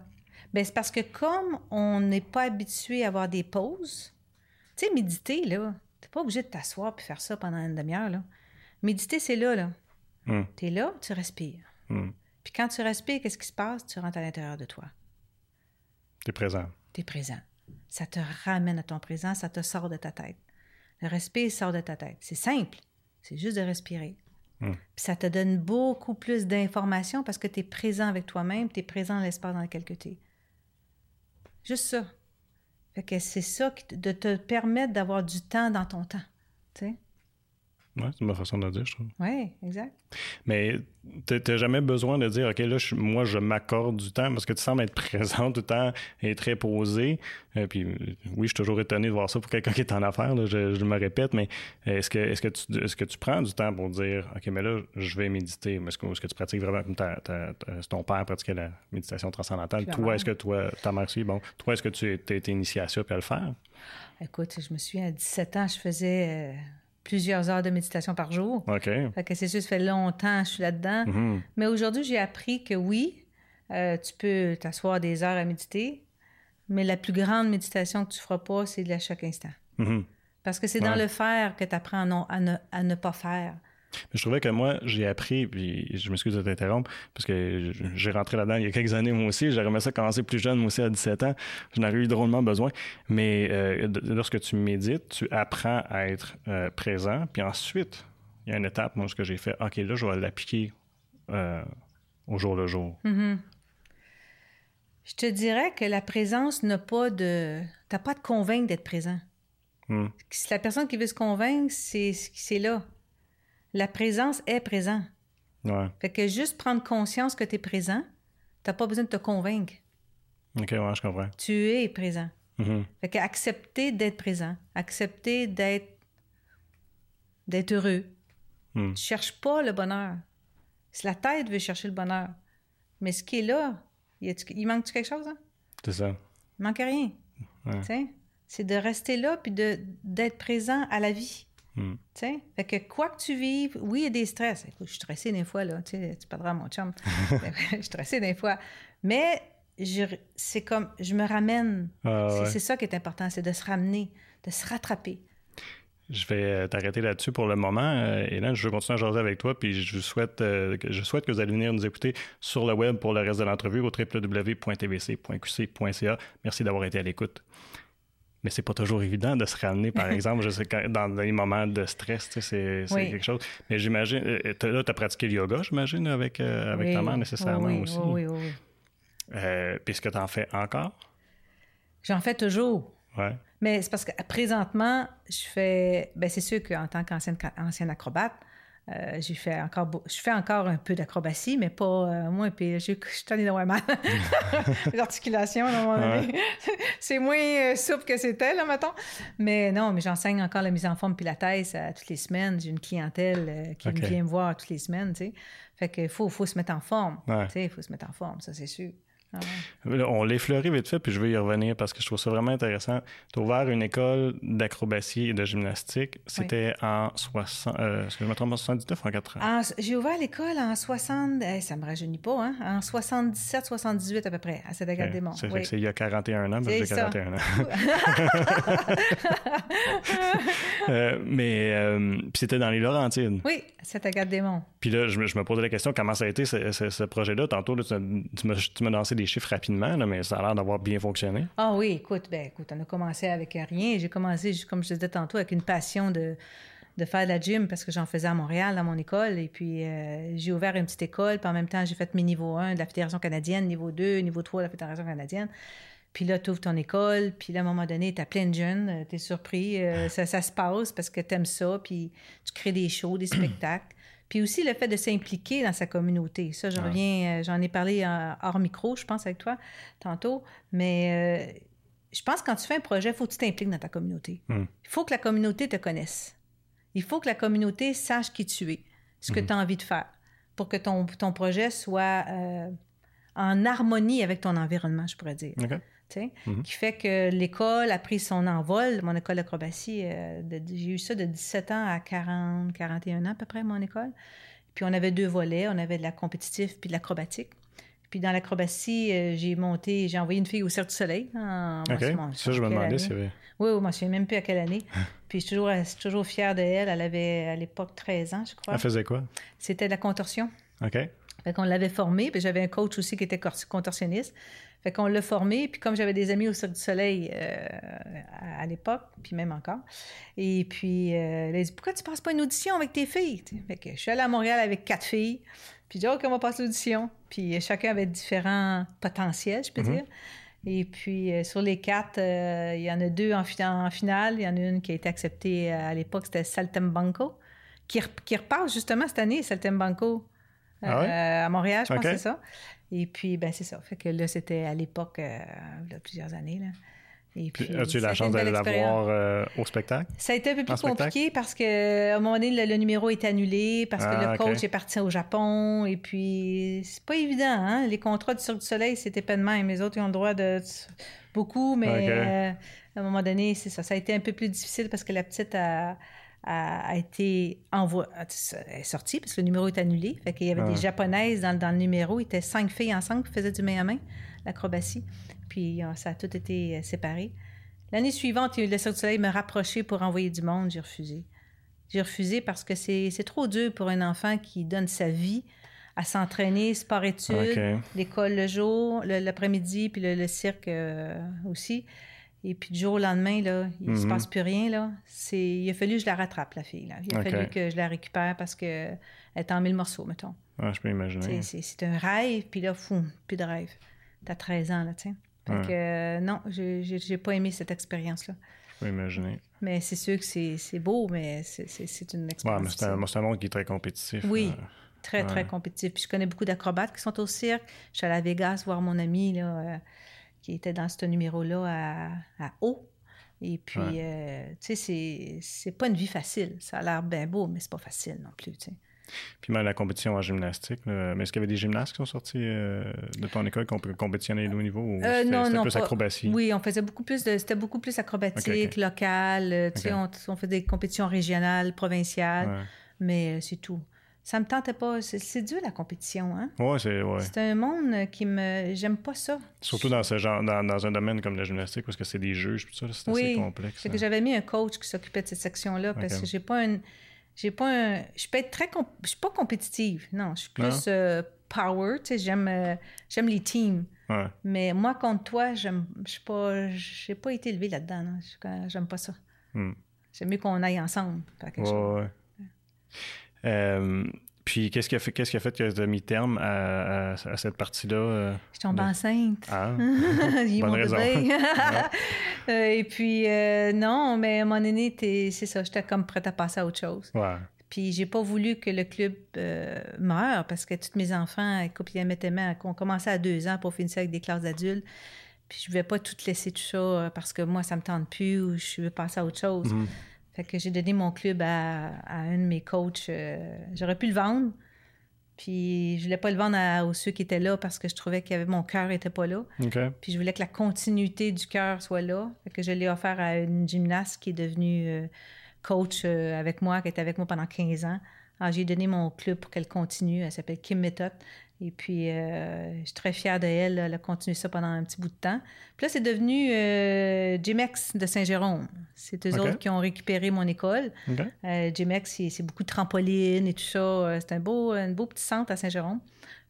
Ben, c'est parce que comme on n'est pas habitué à avoir des pauses, tu sais, méditer, là, t'es pas obligé de t'asseoir puis faire ça pendant une demi-heure, là. Méditer, c'est là, là. Hum, T'es là, tu respires. hum. Puis quand tu respires, qu'est-ce qui se passe? Tu rentres à l'intérieur de toi. T'es présent. Tu es présent. Ça te ramène à ton présent, ça te sort de ta tête. Le respire sort de ta tête. C'est simple. C'est juste de respirer. Hmm. Ça te donne beaucoup plus d'informations parce que tu es présent avec toi-même, tu es présent dans l'espace dans lequel tu es. Juste ça. Fait que c'est ça de te permettre d'avoir du temps dans ton temps. Ouais, c'est ma façon de le dire, je trouve. Oui, exact. Mais t'as jamais besoin de dire, OK, là, je- moi, je m'accorde du temps parce que tu sembles être présent tout le temps et très posé. Euh, puis, oui, je suis toujours étonné de voir ça pour quelqu'un qui est en affaires, là, je, je me répète, mais est-ce que, est-ce, que tu, est-ce que tu prends du temps pour dire, OK, mais là, je vais méditer? Mais Est-ce que, est-ce que tu pratiques vraiment comme ta, ta- ta- ton père pratiquait la méditation transcendantale? Toi, est-ce que toi, ta mère aussi, bon, toi, est-ce que tu as été initié à ça puis à le faire? Écoute, je me souviens, à 17 ans, je faisais euh, plusieurs heures de méditation par jour. OK. Fait que c'est sûr, ça fait longtemps que je suis là-dedans. Mhm. Mais aujourd'hui, j'ai appris que oui, euh, tu peux t'asseoir des heures à méditer, mais la plus grande méditation que tu feras pas, c'est de la chaque instant. Mhm. Parce que c'est dans le faire que tu apprends à, non- à ne, à ne pas faire. Mais je trouvais que moi, j'ai appris, puis je m'excuse de t'interrompre, parce que j'ai rentré là-dedans il y a quelques années, moi aussi. J'aurais aimé ça commencer plus jeune, moi aussi, à 17 ans. J'en aurais eu drôlement besoin. Mais euh, lorsque tu médites, tu apprends à être euh, présent. Puis ensuite, il y a une étape, moi, ce que j'ai fait, OK, là, je vais l'appliquer euh, au jour le jour. Mhm. Je te dirais que la présence n'a pas de... T'as pas de convaincre d'être présent. Si la personne qui veut se convaincre, c'est là. La présence est présent. Ouais. Fait que juste prendre conscience que tu es présent, t'as pas besoin de te convaincre. OK, ouais, je comprends. Tu es présent. Mhm. Fait que accepter d'être présent, accepter d'être d'être heureux. Hmm. Tu cherches pas le bonheur. Si la tête veut chercher le bonheur, mais ce qui est là, il manque-tu quelque chose? Hein? C'est ça. Il manque rien. Ouais. C'est de rester là puis de, d'être présent à la vie. Tu sais? Fait que quoi que tu vives, oui, il y a des stress. Écoute, je suis stressée des fois, là. Tu sais, tu parleras à mon chum. je suis stressée des fois. Mais c'est comme, je me ramène. Ah, C'est- ouais. Ça qui est important, c'est de se ramener, de se rattraper. Je vais euh, t'arrêter là-dessus pour le moment. Euh, Hélène, je veux continuer à jaser avec toi, puis je souhaite, euh, que, je souhaite que vous allez venir nous écouter sur le web pour le reste de l'entrevue au www.tvc.qc.ca. Merci d'avoir été à l'écoute. Mais c'est pas toujours évident de se ramener, par exemple, je sais, quand- dans les moments de stress, tu sais, c'est Oui. quelque chose. Mais j'imagine, euh, t'as- là, tu as pratiqué le yoga, j'imagine, avec, euh, avec Oui, ta mère nécessairement oui, aussi. Oui, oui, oui. Euh, puis est-ce que tu en fais encore? J'en fais toujours. Ouais. Mais c'est parce que présentement, je fais. Ben c'est sûr qu'en tant qu'ancienne ancienne acrobate, euh, j'ai fait encore, beau- je fais encore un peu d'acrobatie, mais pas euh, moins pire. Je suis tannée d'avoir mal. L'articulation, à un moment donné, c'est moins euh, souple que c'était, là, mettons. Mais non, mais j'enseigne encore la mise en forme pilates à toutes les semaines. J'ai une clientèle euh, qui vient me voir toutes les semaines, tu sais. Fait qu'il faut, faut se mettre en forme. Ouais. Tu sais, il faut se mettre en forme, ça, c'est sûr. Ah ouais. On l'effleurait vite fait, puis je vais y revenir parce que je trouve ça vraiment intéressant. Tu as ouvert une école d'acrobatie et de gymnastique. C'était en 60, euh, est-ce que je me trompe, en 79 ou en 80? En- J'ai ouvert l'école en 60, eh, ça me rajeunit pas, hein, en 77, 78 à peu près, à cette des monts C'est Oui. c'est il y a 41 ans, que C'est j'ai ça. 41 ans. Euh, mais euh, c'était dans les Laurentides. Oui, à cette des monts Puis là, je, me posais la question, comment ça a été ce, projet-là? Tantôt, tu, m'as lancé des chiffres rapidement, mais ça a l'air d'avoir bien fonctionné. Ah oui, écoute, ben, écoute, on a commencé avec rien. J'ai commencé, comme je te disais tantôt, avec une passion de, de faire de la gym parce que j'en faisais à Montréal, dans mon école. Et puis, euh, j'ai ouvert une petite école. Puis en même temps, j'ai fait mes niveaux 1 de la Fédération canadienne, niveau 2, niveau 3 de la Fédération canadienne. Puis là, tu ouvres ton école, puis là, à un moment donné, tu as plein de jeunes, euh, tu es surpris, euh, ça, ça, se passe parce que tu aimes ça, puis tu crées des shows, des spectacles. Puis aussi le fait de s'impliquer dans sa communauté. Ça, je reviens, euh, j'en ai parlé hors micro, je pense, avec toi tantôt. Mais euh, je pense que quand tu fais un projet, il faut que tu t'impliques dans ta communauté. Hmm. Il faut que la communauté te connaisse. Il faut que la communauté sache qui tu es, ce que hmm. tu as envie de faire, pour que ton, ton projet soit euh, en harmonie avec ton environnement, je pourrais dire. Mhm. qui fait que l'école a pris son envol. Mon école d'acrobatie, euh, j'ai eu ça de 17 ans à 40, 41 ans à peu près, mon école. Puis on avait deux volets, on avait de la compétitive puis de l'acrobatique. Puis dans l'acrobatie, euh, j'ai monté, j'ai envoyé une fille au Cercle du Soleil. OK. ça, je me demandais si Oui, oui, moi, je ne sais même plus à quelle année. puis je suis toujours, toujours fière de elle. Elle avait à l'époque 13 ans, je crois. Elle faisait quoi? C'était de la contorsion. OK. Fait qu'on l'avait formée, puis j'avais un coach aussi qui était contorsionniste. Fait qu'on l'a formé, puis comme j'avais des amis au Cirque du Soleil euh, à, l'époque, puis même encore, et puis euh, elle a dit Pourquoi tu passes pas une audition avec tes filles? Fait que je suis allée à Montréal avec quatre filles, puis j'ai dit Ok, on va passer l'audition? Puis chacun avait différents potentiels, je peux mhm. dire. Et puis, euh, sur les quatre, il y en a deux en, finale. Il y en a une qui a été acceptée à l'époque, c'était Saltembanco, qui, qui repart justement cette année, Saltembanco, ah à Montréal, je pense que c'est ça. Et puis, ben c'est ça. Fait que là, c'était à l'époque, euh, il y a plusieurs années. Là. Et puis, As-tu eu la chance d'aller la voir euh, au spectacle? Ça a été un peu plus compliqué parce qu'à un moment donné, le, numéro est annulé parce que le ah, coach est parti au Japon. Et puis, c'est pas évident. Hein? Les contrats du Cirque du Soleil, c'était pas de même. Les autres, ils ont le droit de beaucoup, mais euh, à un moment donné, c'est ça. Ça a été un peu plus difficile parce que la petite a a, été envoyé, sorti parce que le numéro est annulé. Fait qu'il y avait des ah. japonaises dans, dans, le numéro. Il était cinq filles ensemble qui faisaient du main à main, l'acrobatie. Puis euh, ça a tout été euh, séparé. L'année suivante, le Cirque du Soleil me rapproché pour envoyer du monde. J'ai refusé. J'ai refusé parce que c'est trop dur pour un enfant qui donne sa vie à s'entraîner, sport-études, l'école le jour, l'après-midi, puis le, cirque euh, aussi. Et puis du jour au lendemain, là, il ne se mhm. passe plus rien. Là. Il a fallu que je la rattrape, la fille. Là. Il a fallu que je la récupère parce qu'elle est en mille morceaux, mettons. Ouais, je peux imaginer. C'est un rêve, puis là, fou, plus de rêve. T'as 13 ans, là, tu sais. Fait que euh, non, j'ai pas aimé cette expérience-là. Je peux imaginer. Mais c'est sûr que c'est beau, mais c'est une expérience. Ouais, c'est un, monde qui est très compétitif. Oui. Très, très compétitif. Puis je connais beaucoup d'acrobates qui sont au cirque. Je suis allée à Vegas voir mon ami, là. Euh, qui était dans ce numéro-là à, à Haut. Et puis, euh, tu sais, c'est pas une vie facile. Ça a l'air bien beau, mais c'est pas facile non plus, tu sais. Puis même la compétition en gymnastique, mais est-ce qu'il y avait des gymnastes qui sont sortis euh, de ton école qui ont compétitionné au niveau ou euh, non, c'était plus acrobatie? Oui, on faisait beaucoup plus de... C'était beaucoup plus acrobatique, local. Tu sais, on, on, fait des compétitions régionales, provinciales, mais c'est tout ça me tentait pas. C'est dur la compétition, hein? Oui, c'est ouais. C'est un monde qui me. J'aime pas ça. Surtout dans ce genre, dans, dans, un domaine comme la gymnastique, parce que c'est des juges, tout ça, c'est assez complexe. C'est que hein. j'avais mis un coach qui s'occupait de cette section-là, parce que j'ai pas une. J'ai pas un. Je peux être très. Je suis pas compétitive. Non, je suis plus euh, power. Tu sais, j'aime, euh, j'aime les teams. Ouais. Mais moi, contre toi, j'aime. Je suis pas. J'ai pas été élevé là-dedans. J'aime pas ça. Hmm. J'aime mieux qu'on aille ensemble. Faire ouais, euh, puis qu'est-ce qui a fait, qu'est-ce qui a fait que tu as mis terme à, cette partie-là? Euh, je tombe enceinte. Ah, bonne raison. Euh, et puis, non, mais à mon aîné, c'est ça, j'étais comme prête à passer à autre chose. Ouais. Puis j'ai pas voulu que le club meure parce que tous mes enfants, main, ont commencé à deux ans pour finir avec des classes d'adultes. Puis je ne vais pas tout laisser tout ça parce que moi, ça me tente plus ou je veux passer à autre chose. Mm-hmm. Fait que j'ai donné mon club à, un de mes coachs. Euh, j'aurais pu le vendre. Puis je voulais pas le vendre à, ceux qui étaient là parce que je trouvais que mon cœur n'était pas là. Puis je voulais que la continuité du cœur soit là. Fait que je l'ai offert à une gymnaste qui est devenue euh, coach euh, avec moi, qui était avec moi pendant 15 ans. Alors j'ai donné mon club pour qu'elle continue. Elle s'appelle Kim Method. Et puis, euh, je suis très fière de elle. Elle a continué ça pendant un petit bout de temps. Puis là, c'est devenu euh, Jimex de Saint-Jérôme. C'est eux autres qui ont récupéré mon école. Okay. Jimex, c'est beaucoup de trampolines et tout ça. C'est un beau, un beau petit centre à Saint-Jérôme.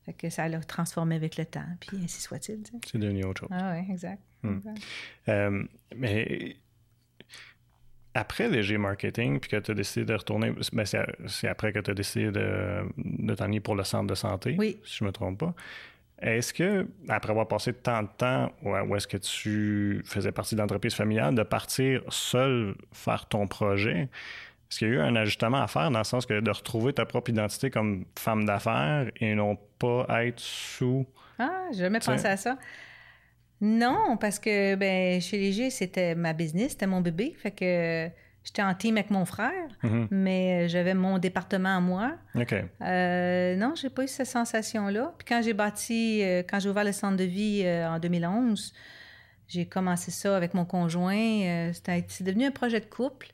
Fait que ça l'a transformé avec le temps. Puis ainsi soit-il. C'est devenu autre chose. Ah oui, exact. Hmm. mais après Léger Marketing, puis que tu as décidé de retourner, ben c'est après que tu as décidé de, de pour le centre de santé, oui. si je ne me trompe pas. Est-ce que, après avoir passé tant de temps, où est-ce que tu faisais partie de l'entreprise familiale, de partir seul faire ton projet, est-ce qu'il y a eu un ajustement à faire dans le sens que de retrouver ta propre identité comme femme d'affaires et non pas être sous. Ah, j'ai jamais pensé à ça. Non, parce que ben, chez Léger, c'était ma business, c'était mon bébé. Fait que j'étais en team avec mon frère, mhm. mais j'avais mon département à moi. OK. Euh, non, j'ai pas eu cette sensation-là. Puis quand j'ai bâti, euh, quand j'ai ouvert le centre de vie euh, en 2011, j'ai commencé ça avec mon conjoint. c'est devenu un projet de couple.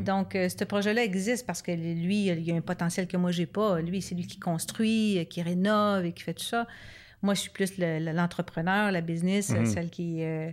Donc, ce projet-là existe parce que lui, il y a un potentiel que moi, j'ai pas. Lui, c'est lui qui construit, qui rénove et qui fait tout ça. Moi, je suis plus l'entrepreneur, la business, mhm. celle qui, euh,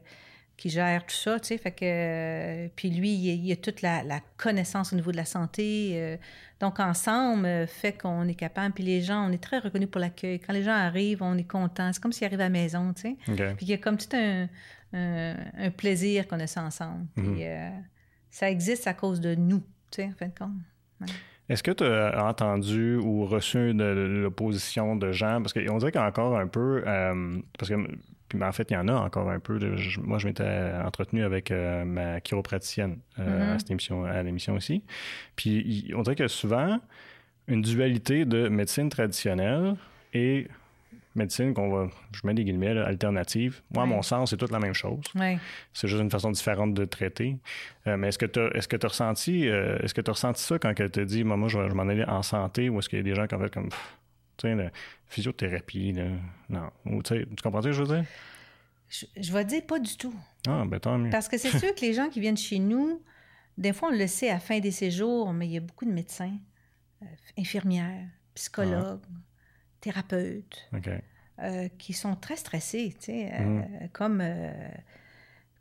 qui gère tout ça, tu sais. Fait que, euh, puis lui, il, a toute la, connaissance au niveau de la santé. Euh. donc, ensemble, fait qu'on est capable. Puis les gens, on est très reconnus pour l'accueil. Quand les gens arrivent, on est content. C'est comme s'ils arrivent à la maison, tu sais. Puis il y a comme tout un, un, plaisir qu'on a ça ensemble. Puis mhm. ça existe à cause de nous, tu sais, en fin de compte. Est-ce que tu as entendu ou reçu de, l'opposition de gens? Parce qu'on dirait qu'il y a encore un peu. Euh, parce que, puis, en fait, il y en a encore un peu. moi, je m'étais entretenu avec euh, ma chiropraticienne euh, mm-hmm. à, l'émission aussi. Puis on dirait que souvent, une dualité de médecine traditionnelle et médecine qu'on va, je mets des guillemets, alternative. Moi, à mon sens, c'est toute la même chose. C'est juste une façon différente de traiter. Euh, mais est-ce que tu as, est-ce que as ressenti, euh, est-ce que tu ressenti ça quand elle te dit, moi, je, je m'en allais en santé, ou est-ce qu'il y a des gens qui ont fait comme, tu sais, la physiothérapie, là, non. tu comprends ce que je veux dire? Je, je vais dire pas du tout. Ah, ben tant mieux. Parce que c'est sûr que les gens qui viennent chez nous, des fois, on le sait à la fin des séjours, mais il y a beaucoup de médecins, euh, infirmières, psychologues, thérapeutes, euh, qui sont très stressés, tu sais, euh, mm. comme, euh,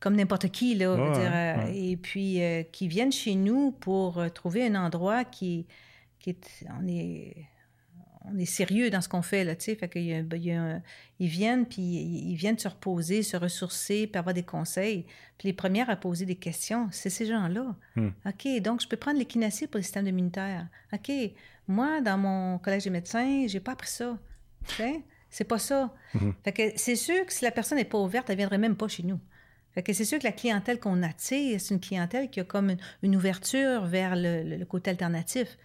comme n'importe qui, là. Et puis, qui viennent chez nous pour trouver un endroit qui, qui est... On est on est sérieux dans ce qu'on fait, là, tu sais. Fait ben, ils viennent, puis ils viennent se reposer, se ressourcer, puis avoir des conseils. Puis les premières à poser des questions, c'est ces gens-là. Mm. OK, donc je peux prendre l'équinacée pour le système immunitaire. OK, moi, dans mon collège des médecins, j'ai pas appris ça. C'est pas ça. Mhm. Fait que c'est sûr que si la personne n'est pas ouverte, elle viendrait même pas chez nous. Fait que c'est sûr que la clientèle qu'on attire, c'est une clientèle qui a comme une, ouverture vers le, côté alternatif.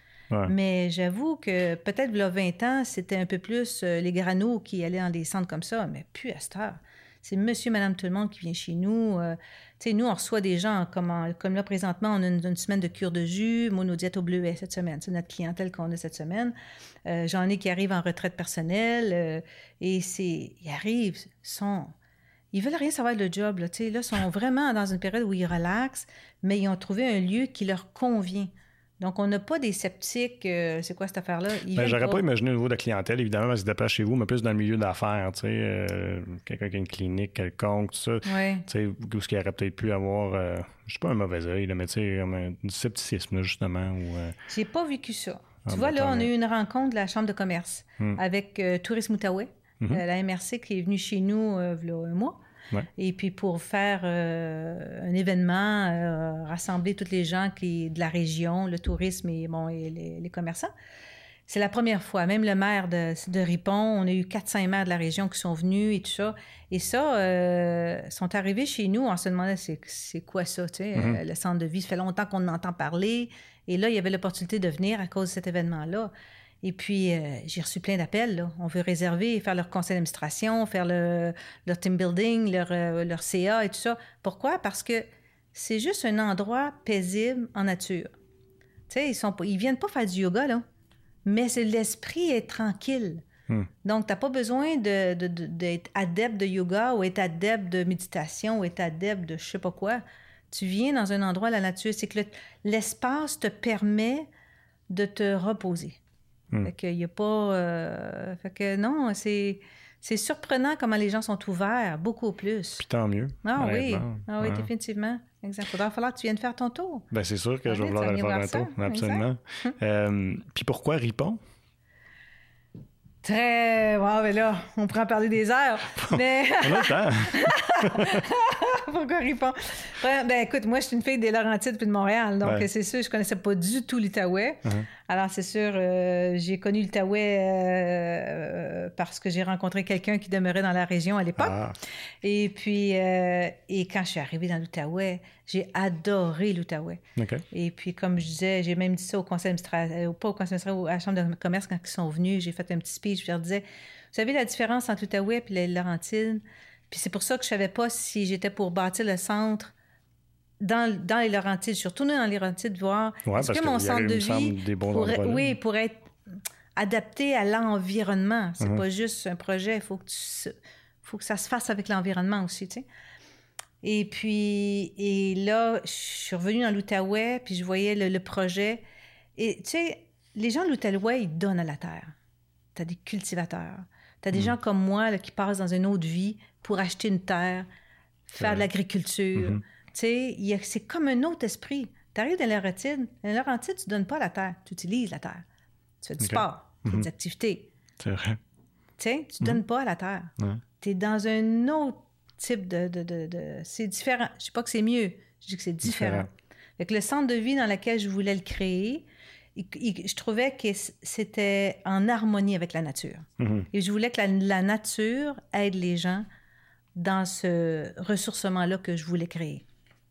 Mais j'avoue que peut-être il y a 20 ans, c'était un peu plus euh, les granos qui allaient dans des centres comme ça, mais plus à cette heure. C'est monsieur, madame, tout le monde qui vient chez nous. Euh, nous, on reçoit des gens comme, comme là, présentement, on a une, semaine de cure de jus, monodiète au bleuet cette semaine. C'est notre clientèle qu'on a cette semaine. Euh, j'en ai qui arrivent en retraite personnelle et c'est, ils arrivent, sont, ils veulent rien savoir de job. Là, là, ils sont vraiment dans une période où ils relaxent, mais ils ont trouvé un lieu qui leur convient. Donc, on n'a pas des sceptiques. Euh, c'est quoi cette affaire-là? Ben, j'aurais pas imaginé au niveau de la clientèle, évidemment, parce qu'ils chez vous, mais plus dans le milieu d'affaires, tu sais, euh, quelqu'un qui a une clinique quelconque, tout ça. Tu sais, où ce qui aurait peut-être pu avoir, euh, je sais pas un mauvais œil, mais tu sais, un, du scepticisme, justement. Ou, J'ai pas vécu ça. Ah, tu vois, ben, là, on a eu une rencontre de la Chambre de commerce hmm. avec Tourisme Outaouais, mm-hmm. la MRC qui est venue chez nous il y a un mois. Et puis pour faire euh, un événement, euh, rassembler toutes les gens qui, de la région, le tourisme et, bon, et les, commerçants. C'est la première fois. Même le maire de, de, Ripon, on a eu 400 maires de la région qui sont venus et tout ça. Et ça, euh, sont arrivés chez nous. On se demandait c'est quoi ça, tu sais, mm-hmm. le centre de vie? Ça fait longtemps qu'on en entend parler. Et là, il y avait l'opportunité de venir à cause de cet événement-là. Et puis, euh, j'ai reçu plein d'appels. On veut réserver, faire leur conseil d'administration, faire le, leur team building, leur, euh, leur CA et tout ça. Pourquoi? Parce que c'est juste un endroit paisible en nature. Tu sais, ils sont ils viennent pas faire du yoga, là. Mais l'esprit est tranquille. Hmm. Donc, tu n'as pas besoin d'être de, de, adepte de yoga ou être adepte de méditation ou être adepte de je sais pas quoi. Tu viens dans un endroit, la nature, c'est que l'espace te permet de te reposer. Hmm. Fait qu'il y a pas... euh, fait que non, c'est... C'est surprenant comment les gens sont ouverts, beaucoup plus. Puis tant mieux. Ah oui, ah oui, Ouais. définitivement. Exact. Il va falloir que tu viennes faire ton tour. Ben, c'est sûr que je vais vouloir aller faire tour. Absolument. Euh, puis pourquoi Ripon? Très... Bon, ben là, on pourrait en parler des heures. mais... On a le temps. Pourquoi répond? Ouais, ben écoute, moi, je suis une fille des Laurentides puis de Montréal, donc Ouais. c'est sûr, je connaissais pas du tout l'Outaouais. Mhm. Alors, c'est sûr, euh, j'ai connu l'Outaouais euh, parce que j'ai rencontré quelqu'un qui demeurait dans la région à l'époque. Ah, Et puis, euh, et quand je suis arrivée dans l'Outaouais, j'ai adoré l'Outaouais. Et puis, comme je disais, j'ai même dit ça au conseil administratif, pas au conseil administratif, à la chambre de commerce quand ils sont venus. J'ai fait un petit speech. Je leur disais, vous savez la différence entre l'Outaouais et les Laurentides? Puis c'est pour ça que je savais pas si j'étais pour bâtir le centre dans, dans les Laurentides. Je suis retournée dans les Laurentides voir Ouais, est-ce que mon centre de vie pourrait, oui, pour être adapté à l'environnement. C'est Mhm. pas juste un projet, il faut que tu faut que ça se fasse avec l'environnement aussi, tu sais. Et puis, et là, je suis revenue dans l'Outaouais, puis je voyais le, le projet. Et tu sais, les gens de l'Outaouais, ils donnent à la terre. Tu as des cultivateurs. Tu as des Mhm. gens comme moi là, qui passent dans une autre vie pour acheter une terre, faire de l'agriculture. Mhm. Tu sais, a- c'est comme un autre esprit. Tu arrives dans les Laurentides, dans Laurentides, tu donnes pas la terre, tu utilises la terre. Tu fais du sport, tu fais Mhm. des activités. C'est vrai. Tu sais, tu donnes pas à la terre. Ouais. Tu es dans un autre type de... de, de- de- C'est différent. Je dis pas que c'est mieux, je dis que c'est différent. Différent. Fait que le centre de vie dans lequel je voulais le créer, je trouvais que c'était en harmonie avec la nature. Mhm. Et je voulais que la, la nature aide les gens dans ce ressourcement-là que je voulais créer.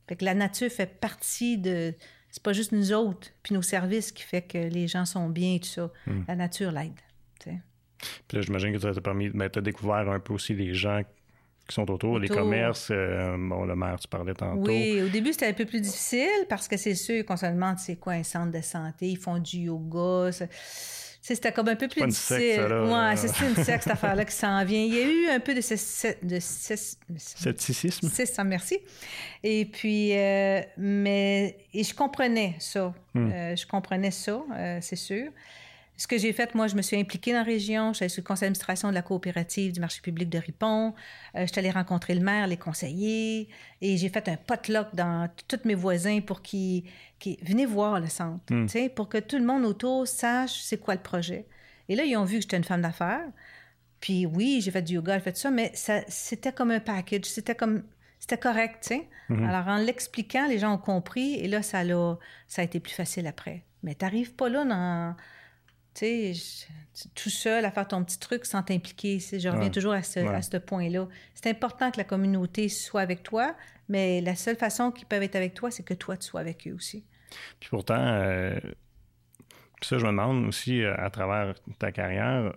Fait que la nature fait partie de... C'est pas juste nous autres, puis nos services qui fait que les gens sont bien et tout ça. Mm. La nature l'aide. tu. Puis là, j'imagine que ça t'a permis, ben, t'as découvert un peu aussi les gens qui sont autour, les Autour. commerces. euh, bon, le maire, tu parlais tantôt. Oui, au début, c'était un peu plus difficile parce que c'est sûr qu'on se demande c'est quoi un centre de santé, ils font du yoga. C'était comme un peu plus pas une difficile. secte, là. Ouais, c'est une secte, cette affaire-là, qui s'en vient. Il y a eu un peu de... de ce- Scepticisme. C'est ça, merci. Et puis, euh, mais, et je comprenais ça. Hmm. Euh, je comprenais ça, euh, c'est sûr. Ce que j'ai fait, moi, je me suis impliquée dans la région. J'étais sur le conseil d'administration de la coopérative du marché public de Ripon. Euh, je suis allée rencontrer le maire, les conseillers. Et j'ai fait un potluck dans tous mes voisins pour qu'ils... qu'ils- Venez voir le centre, tu sais, pour que tout le monde autour sache c'est quoi le projet. Et là, ils ont vu que j'étais une femme d'affaires. Puis oui, j'ai fait du yoga, j'ai fait ça, mais ça, c'était comme un package. C'était comme... C'était correct, tu sais. Mhm. Alors, en l'expliquant, les gens ont compris et là, ça, l'a- ça a été plus facile après. Mais t'arrives pas là dans... Tu sais, tout seul à faire ton petit truc sans t'impliquer. Je reviens Ouais. toujours à ce, Ouais. à ce point-là. C'est important que la communauté soit avec toi, mais la seule façon qu'ils peuvent être avec toi, c'est que toi, tu sois avec eux aussi. Puis pourtant, euh, ça, je me demande aussi, euh, à travers ta carrière,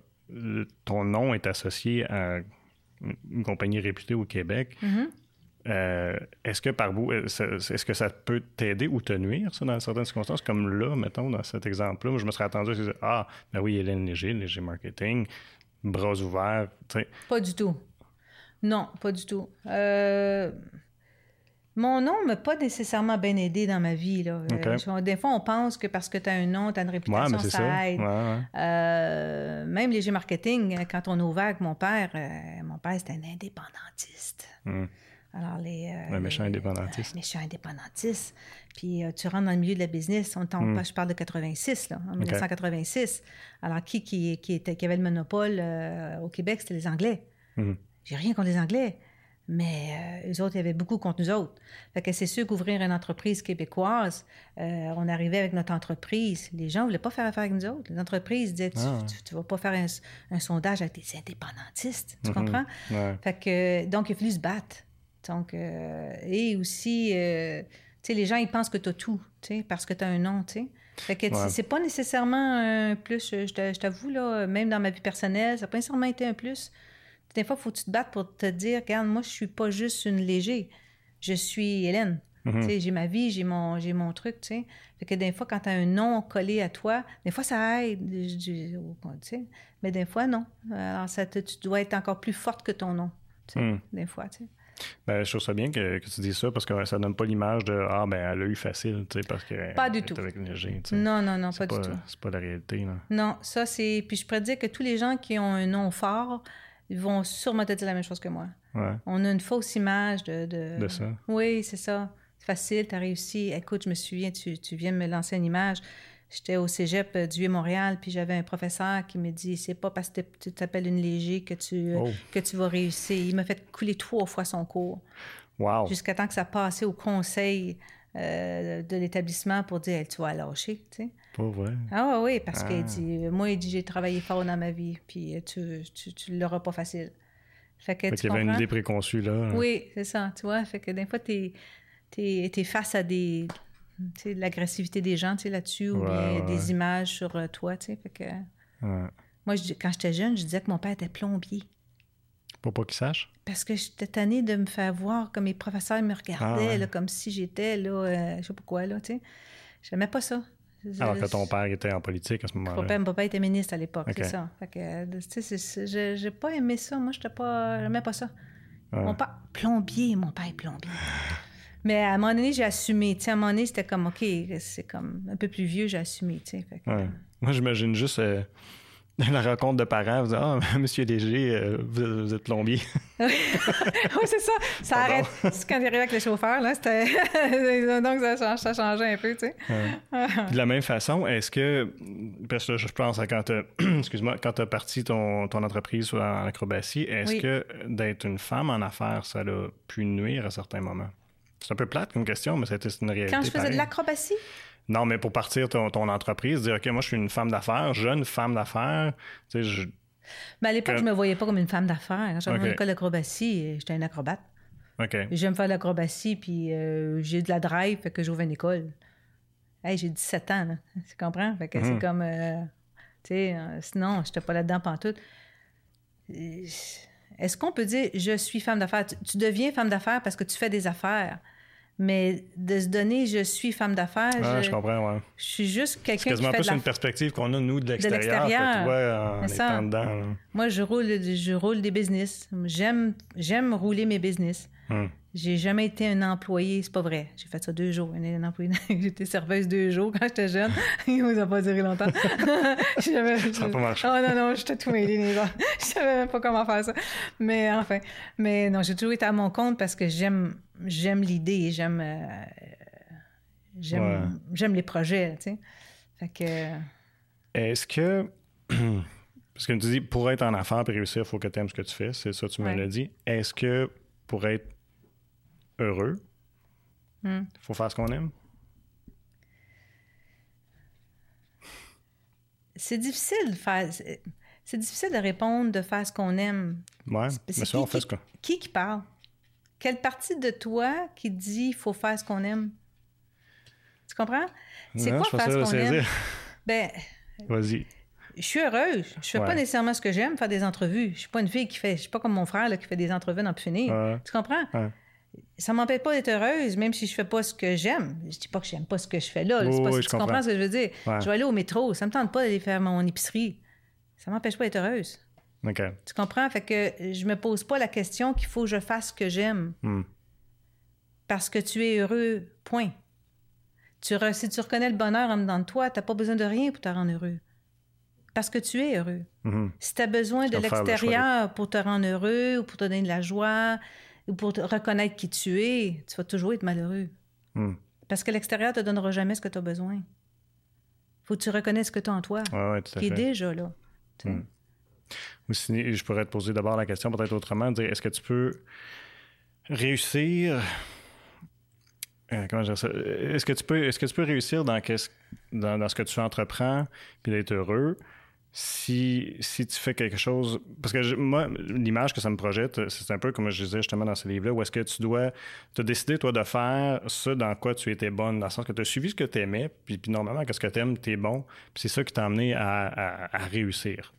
ton nom est associé à une compagnie réputée au Québec. Mhm. Euh, est-ce que par vous, euh, ça- est-ce que ça peut t'aider ou te nuire, ça, dans certaines circonstances, comme là, mettons, dans cet exemple-là, moi, je me serais attendu à dire, ah, ben oui, Hélène Léger, Léger Marketing, bras ouverts, tu sais. Pas du tout. Non, pas du tout. Euh, Mon nom m'a pas nécessairement bien aidé dans ma vie. Là. Je- des fois, on pense que parce que tu as un nom, tu as une réputation, ça, ça. aide. Ouais, ouais. Euh, même léger marketing, quand on a ouvert avec mon père, euh, mon père, c'était un indépendantiste. Hum. Alors, les. euh, Un méchant les- indépendantiste. Un méchant indépendantiste. Puis, euh, tu rentres dans le milieu de la business. On t'en- Mm. Je parle de 86, là, en 1986. Alors, qui, qui, qui, était, qui avait le monopole euh, au Québec, c'était les Anglais. Mhm. J'ai rien contre les Anglais. Mais euh, eux autres, il y avait beaucoup contre nous autres. Fait que c'est sûr qu'ouvrir une entreprise québécoise, euh, on arrivait avec notre entreprise. Les gens ne voulaient pas faire affaire avec nous autres. Les entreprises disaient Tu Ah. ne vas pas faire un, sondage avec des indépendantistes. Tu Mhm. comprends? Fait que, donc, il a fallu se battre. Donc, euh, et aussi, euh, tu sais, les gens, ils pensent que tu as tout, tu sais, parce que tu as un nom, tu sais. Fait que Ouais. c'est- pas nécessairement un plus, je t'a- je t'avoue, là, même dans ma vie personnelle, ça n'a pas nécessairement été un plus. Des fois, il faut que tu te battes pour te dire, regarde, moi, je suis pas juste une léger, je suis Hélène. Mhm. Sais, J'ai ma vie, j'ai mon, j'ai mon truc, tu sais. Fait que des fois, quand tu as un nom collé à toi, des fois, ça aide, sais. Mais des fois, non. Alors, ça te- tu dois être encore plus forte que ton nom, Mhm. des fois, tu sais. Ben, je trouve ça bien que, tu dises ça parce que ça donne pas l'image de Ah, ben, elle a eu facile, tu sais, parce que. Pas du tout. Avec léger, non, non, non, pas, du tout. C'est pas la réalité, là. Non, ça, c'est. Puis je pourrais dire que tous les gens qui ont un nom fort, ils vont sûrement te dire la même chose que moi. Ouais. On a une fausse image de. De, ça. Oui, c'est ça. C'est facile, tu as réussi. Écoute, je me souviens, tu, tu viens de me lancer une image. J'étais au cégep euh, du Vieux-Montréal, puis j'avais un professeur qui me dit C'est pas parce que tu t'appelles une léger que tu, euh, oh. que tu vas réussir. Il m'a fait couler trois fois son cours. Wow. Jusqu'à temps que ça passait au conseil euh, de l'établissement pour dire Tu vas lâcher. Tu sais. Pas vrai. Ah oui, parce qu'il ah. dit Moi, il dit J'ai travaillé fort dans ma vie, puis tu, tu, tu l'auras pas facile. Fait que, qu'il y avait une idée préconçue là. Oui, c'est ça. Tu vois, fait que des fois, tu es, es, face à des l'agressivité des gens là-dessus ou bien des images sur euh, toi. Fait que... Moi, je, quand j'étais jeune, je disais que mon père était plombier. Pour pas qu'il sache? Parce que j'étais tannée de me faire voir comme mes professeurs me regardaient, ah, comme si j'étais, là, euh, je sais pas quoi, là, tu sais. J'aimais pas ça. Alors que ton père était en politique à ce moment-là. Mon papa était ministre à l'époque, c'est ça. Fait que, j'ai pas aimé ça. Moi, j'étais pas... J'aimais pas ça. Mon père... Plombier, mon père est plombier. Mais à un moment donné, j'ai assumé. à un moment donné, c'était comme, OK, c'est comme un peu plus vieux, j'ai assumé. Moi, j'imagine juste euh, la rencontre de parents. Vous dites, ah, monsieur Léger, euh, vous, êtes plombier. oui, c'est ça. Ça arrête. Quand j'arrivais avec le chauffeur, là, c'était. Donc, ça, ça, changeait un peu, tu sais. de la même façon, est-ce que. Parce que je pense à quand Excuse-moi, quand tu as parti ton, ton entreprise en acrobatie, est-ce que d'être une femme en affaires, ça a pu nuire à certains moments? C'est un peu plate comme question, mais c'était une réalité. Quand je faisais de l'acrobatie? Non, mais pour partir ton, ton entreprise, dire OK, moi je suis une femme d'affaires, jeune femme d'affaires, tu sais, je... Mais à l'époque, je je me voyais pas comme une femme d'affaires. J'avais okay. école d'acrobatie, j'étais un acrobate. OK. J'aime faire de l'acrobatie, puis euh, j'ai de la drive, fait que j'ouvre une école. Hey, j'ai 17 ans, là. Tu comprends? Fait que c'est mhm. comme... Euh, tu sais, euh, sinon, j'étais pas là-dedans pantoute. Est-ce qu'on peut dire je suis femme d'affaires? tu deviens femme d'affaires parce que tu fais des affaires. Mais de se donner, je suis femme d'affaires. je, comprends, ouais. Je suis juste quelqu'un qui. C'est quasiment plus une perspective qu'on a, nous, de l'extérieur. en étant dedans. Moi, je roule, je roule des business. J'aime, j'aime rouler mes business. Hum. J'ai jamais été un employé, c'est pas vrai. J'ai fait ça deux jours. Un employé, j'étais serveuse deux jours quand j'étais jeune. Ça n'a pas duré longtemps. ça n'a pas marché. Oh non, non, j'étais tout mêlée. Je savais même pas comment faire ça. Mais enfin, mais non, j'ai toujours été à mon compte parce que j'aime, j'aime l'idée, j'aime, euh, j'aime, j'aime les projets, tu sais. Fait que. Est-ce que parce que tu dis pour être en affaires et réussir, il faut que tu aimes ce que tu fais. C'est ça, tu me l'as dit. Est-ce que pour être heureux, il hmm. faut faire ce qu'on aime? C'est difficile de faire. C'est difficile de répondre de faire ce qu'on aime. Ouais, mais ça, on fait ce qu'on. Qui qui parle? Quelle partie de toi qui dit il faut faire ce qu'on aime? Tu comprends? C'est quoi faire ce qu'on aime? Ben. Vas-y. Je suis heureuse. Je fais pas nécessairement ce que j'aime, faire des entrevues. Je suis pas une fille qui fait. Je suis pas comme mon frère là, qui fait des entrevues dans finir. Tu comprends? Ça m'empêche pas d'être heureuse, même si je fais pas ce que j'aime. Je dis pas que j'aime pas ce que je fais là. pas, tu comprends. ce que je veux dire? Je vais aller au métro. Ça me tente pas d'aller faire mon épicerie. Ça m'empêche pas d'être heureuse. Tu comprends? Fait que je me pose pas la question qu'il faut que je fasse ce que j'aime. Hmm. Parce que tu es heureux, point. Tu si tu reconnais le bonheur en dedans de toi, tu n'as pas besoin de rien pour te rendre heureux. Parce que tu es heureux. Hmm. Si tu as besoin de l'extérieur pour te rendre heureux ou pour te donner de la joie, ou pour te reconnaître qui tu es, tu vas toujours être malheureux. Hmm. Parce que l'extérieur ne te donnera jamais ce que tu as besoin. faut que tu reconnaisses ce que tu as en toi, qui est déjà là. Hmm. Je pourrais te poser d'abord la question peut-être autrement, dire est-ce que tu peux réussir euh, comment dire ça? Est-ce que tu peux est-ce que tu peux réussir dans, dans, dans ce que tu entreprends puis d'être heureux si, si tu fais quelque chose. Parce que moi, l'image que ça me projette, c'est un peu comme je disais justement dans ce livre-là, où est-ce que tu dois te décider, toi, de faire ce dans quoi tu étais bonne, dans le sens que tu as suivi ce que tu aimais, puis, puis normalement, qu'est-ce que tu aimes, tu es bon, puis c'est ça qui t'a amené à, à réussir.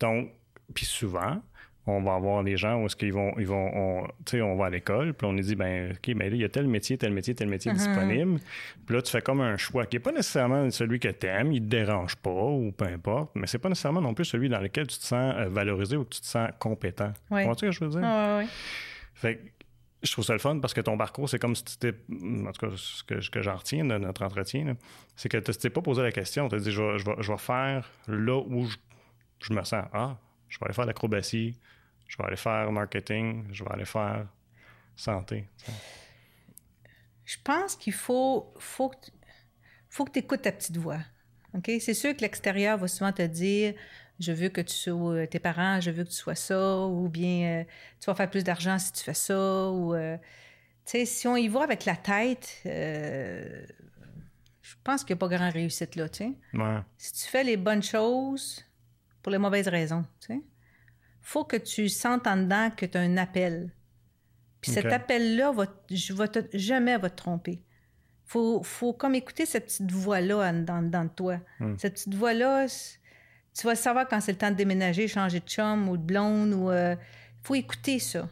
Donc, puis souvent, on va avoir des gens où est-ce qu'ils vont, ils vont, on, on va à l'école, puis on nous dit, ben, OK, ben là, il y a tel métier, tel métier, tel métier uh-huh. disponible. Puis là, tu fais comme un choix qui n'est pas nécessairement celui que tu aimes, il te dérange pas ou peu importe, mais c'est pas nécessairement non plus celui dans lequel tu te sens euh, valorisé ou que tu te sens compétent. Oui. Comprends-tu ce que je veux dire? Oui, oui. Fait je trouve ça le fun parce que ton parcours, c'est comme si tu t'es. En tout cas, ce que, que j'en retiens de notre entretien, c'est que tu t'es pas posé la question. Tu as dit, je vais, je, vais, faire là où je, me sens. Ah, je vais aller faire l'acrobatie, je vais aller faire marketing, je vais aller faire santé. Je pense qu'il faut, faut, faut que tu écoutes ta petite voix. OK? C'est sûr que l'extérieur va souvent te dire je veux que tu sois euh, tes parents, je veux que tu sois ça, ou bien euh, tu vas faire plus d'argent si tu fais ça, ou euh, tu sais, si on y va avec la tête, je pense qu'il n'y a pas grand réussite là, tu sais. Si tu fais les bonnes choses pour les mauvaises raisons, tu sais, faut que tu sentes en dedans que tu as un appel. Puis cet appel-là va, va jamais va te tromper. Faut, faut comme écouter cette petite voix-là dans, dans toi. Hmm. Cette petite voix-là, tu vas savoir quand c'est le temps de déménager, changer de chum ou de blonde. ou euh, faut écouter ça.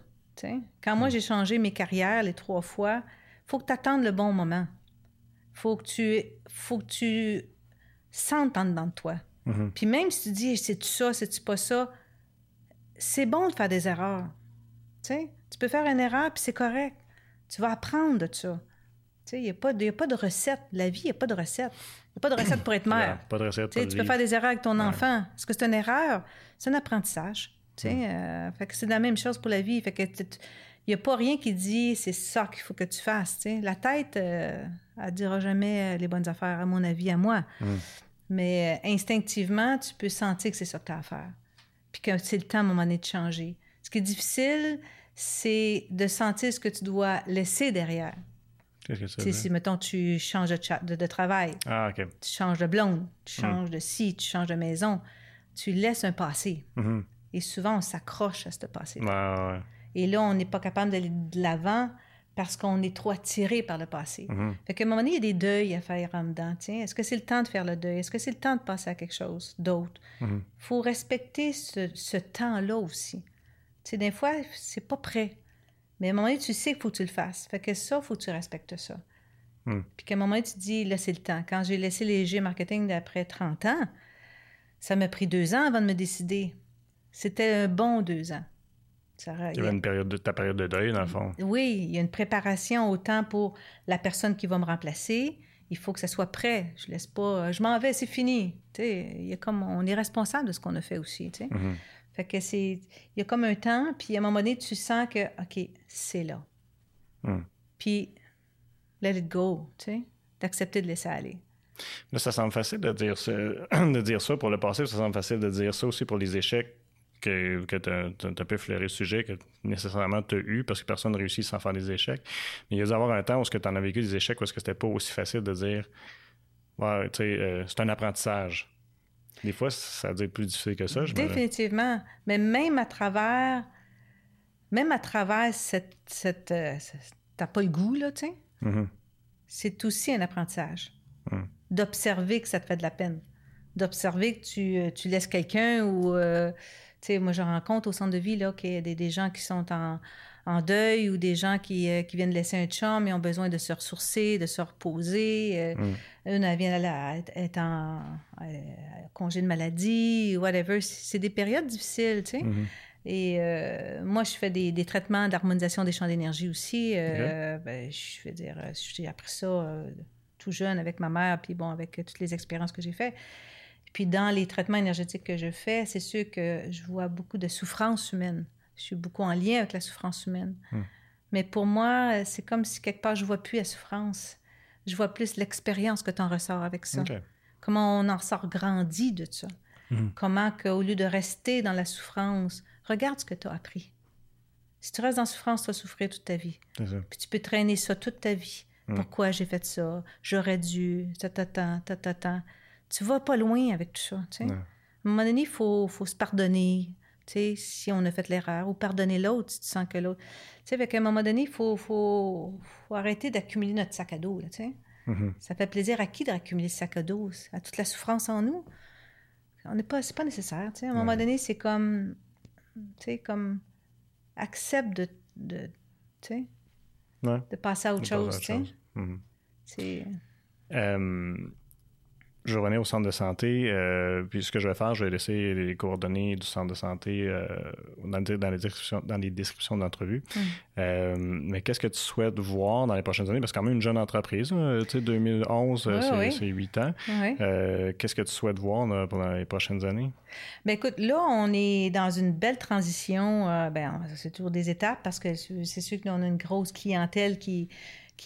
Quand moi, mm. j'ai changé mes carrières les trois fois, faut que tu attendes le bon moment. faut que tu faut que tu sentes en dedans de toi. Mm-hmm. Puis même si tu dis, c'est-tu ça, c'est-tu pas ça, c'est bon de faire des erreurs. Tu peux faire une erreur, puis c'est correct. Tu vas apprendre de ça. Il n'y a, pas de, a pas de recette. La vie, il n'y a pas de recette. Il n'y a pas de recette pour être mère. pas de recette. tu peux faire des erreurs avec ton enfant. Est-ce que c'est une erreur? C'est un apprentissage. Mm. Euh, fait que c'est la même chose pour la vie. Fait que il n'y a pas rien qui dit c'est ça qu'il faut que tu fasses. La tête, euh, elle ne dira jamais les bonnes affaires, à mon avis, à moi. Mm. Mais instinctivement, tu peux sentir que c'est ça que tu as à faire. Puis que c'est le temps à un moment donné de changer. Ce qui est difficile, c'est de sentir ce que tu dois laisser derrière. Qu'est-ce que Si, mettons, tu changes de, de, travail, ah, tu changes de blonde, tu mm. changes de ci, tu changes de maison, tu laisses un passé. Mm-hmm. Et souvent, on s'accroche à ce passé. Ouais, Et là, on n'est pas capable d'aller de l'avant parce qu'on est trop attiré par le passé. Mm-hmm. Fait qu'à un moment donné, il y a des deuils à faire en dedans. Tiens, est-ce que c'est le temps de faire le deuil? Est-ce que c'est le temps de passer à quelque chose d'autre? Il mm-hmm. faut respecter ce, ce temps-là aussi. Tu sais, des fois, c'est pas prêt. Mais à un moment donné, tu sais qu'il faut que tu le fasses. Fait que ça, il faut que tu respectes ça. Hmm. Puis qu'à un moment donné, tu te dis, là, c'est le temps. Quand j'ai laissé léger marketing d'après 30 ans, ça m'a pris deux ans avant de me décider. C'était un bon deux ans. Ça, il y avait une période de, ta période de deuil, dans le fond. Oui, il y a une préparation autant pour la personne qui va me remplacer. Il faut que ça soit prêt. Je laisse pas. Je m'en vais, c'est fini. il y a comme, on est responsable de ce qu'on a fait aussi. Mm-hmm. Fait que c'est. Il y a comme un temps, puis à un moment donné, tu sens que, OK, c'est là. Hmm. Puis, let it go, tu sais, d'accepter de laisser aller. Là, ça semble facile de dire ça, de dire ça pour le passé, ça semble facile de dire ça aussi pour les échecs que, que tu as, pu flairer le sujet, que nécessairement tu as eu, parce que personne ne réussit sans faire des échecs. Mais il y a dû avoir un temps où tu en as vécu des échecs, où est-ce que c'était pas aussi facile de dire, ouais, tu sais, euh, c'est un apprentissage. Des fois, ça doit être plus difficile que ça. Je Définitivement. Mais même à travers, même à travers cette, cette euh, t'as pas le goût là, tu sais. Mm-hmm. C'est aussi un apprentissage. Mm. D'observer que ça te fait de la peine. D'observer que tu, euh, tu laisses quelqu'un ou, euh, sais, moi je rencontre au centre de vie là qu'il y a des, des gens qui sont en en deuil ou des gens qui, euh, qui, viennent laisser un chum et ont besoin de se ressourcer, de se reposer. Euh, mm. Une, elle vient être en euh, congé de maladie, whatever. C'est des périodes difficiles, tu sais. Mm-hmm. Et moi, je fais des, des traitements d'harmonisation des champs d'énergie aussi. Ben, je veux dire, j'ai appris ça tout jeune avec ma mère, puis bon, avec toutes les expériences que j'ai faites. Puis dans les traitements énergétiques que je fais, c'est sûr que je vois beaucoup de souffrance humaine. Je suis beaucoup en lien avec la souffrance humaine. Hmm. Mais pour moi, c'est comme si quelque part, je vois plus la souffrance. Je vois plus l'expérience que tu en ressors avec ça. Comment on en sort grandi de ça. Hmm. Comment qu'au lieu de rester dans la souffrance, regarde ce que tu as appris. Si tu restes dans la souffrance, tu vas souffrir toute ta vie. Puis tu peux traîner ça toute ta vie. Hmm. Pourquoi j'ai fait ça? J'aurais dû, ta ta ta ta ta ta. Tu vas pas loin avec tout ça. À un moment donné, il faut, faut se pardonner, si on a fait l'erreur, ou pardonner l'autre si tu sens que l'autre. Tu sais, à un moment donné, il faut, faut, faut, arrêter d'accumuler notre sac à dos, mm-hmm. Ça fait plaisir à qui d'accumuler ce sac à dos? À toute la souffrance en nous? On n'est pas, c'est pas nécessaire, À un moment donné, c'est comme, tu sais, comme, accepte de, de tu sais, de passer à autre chose, tu sais. Mm-hmm. C'est... Euh, je revenir au centre de santé. Euh, puis ce que je vais faire, je vais laisser les coordonnées du centre de santé euh, dans, dans, les descriptions, dans les descriptions d'entrevue. Mm. Euh, mais qu'est-ce que tu souhaites voir dans les prochaines années? Parce que quand même une jeune entreprise, tu sais, 2011, c'est huit ans. qu'est-ce que tu souhaites voir pendant les prochaines années? Bien, écoute, là, on est dans une belle transition. ben, c'est toujours des étapes parce que c'est sûr qu'on a une grosse clientèle qui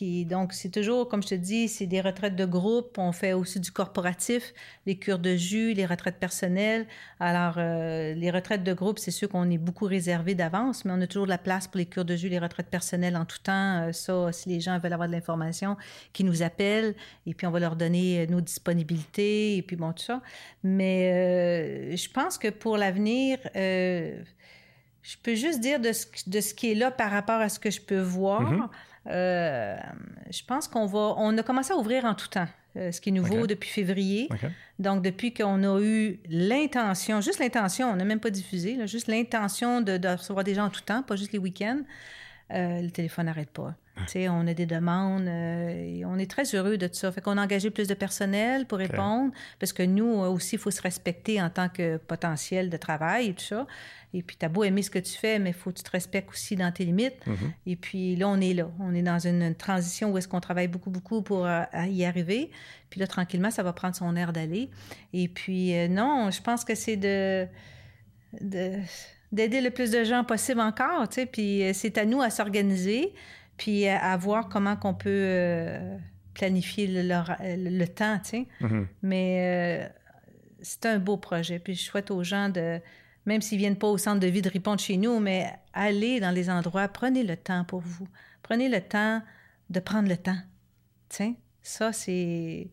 donc, c'est toujours, comme je te dis, c'est des retraites de groupe. On fait aussi du corporatif, les cures de jus, les retraites personnelles. Alors, euh, les retraites de groupe, c'est sûr qu'on est beaucoup réservé d'avance, mais on a toujours de la place pour les cures de jus, les retraites personnelles en tout temps. Euh, ça, si les gens veulent avoir de l'information, qui nous appellent, et puis on va leur donner euh, nos disponibilités, et puis bon, tout ça. Mais je pense que pour l'avenir, je peux juste dire de ce, qui est là par rapport à ce que je peux voir. Mm-hmm. Euh, je pense qu'on va. On a commencé à ouvrir en tout temps, euh, ce qui est nouveau depuis février. Donc, depuis qu'on a eu l'intention, juste l'intention, on n'a même pas diffusé, juste l'intention de, recevoir des gens en tout temps, pas juste les week-ends, euh, le téléphone n'arrête pas. On a des demandes et on est très heureux de tout ça. Fait qu'on a engagé plus de personnel pour répondre parce que nous aussi, il faut se respecter en tant que potentiel de travail et tout ça. Et puis, tu as beau aimer ce que tu fais, mais il faut que tu te respectes aussi dans tes limites. Mm-hmm. Et puis là, on est là. On est dans une, transition où est-ce qu'on travaille beaucoup, beaucoup pour euh, y arriver. Puis là, tranquillement, ça va prendre son air d'aller. Et puis, euh, non, je pense que c'est de, d'aider le plus de gens possible encore, tu sais. Puis euh, c'est à nous à s'organiser, puis à, voir comment qu'on peut planifier le, temps, tu sais. Mm-hmm. Mais c'est un beau projet. Puis je souhaite aux gens de même s'ils viennent pas au centre de vie de Ripon chez nous, mais allez dans les endroits, prenez le temps pour vous. Prenez le temps de prendre le temps. Tiens, ça, c'est.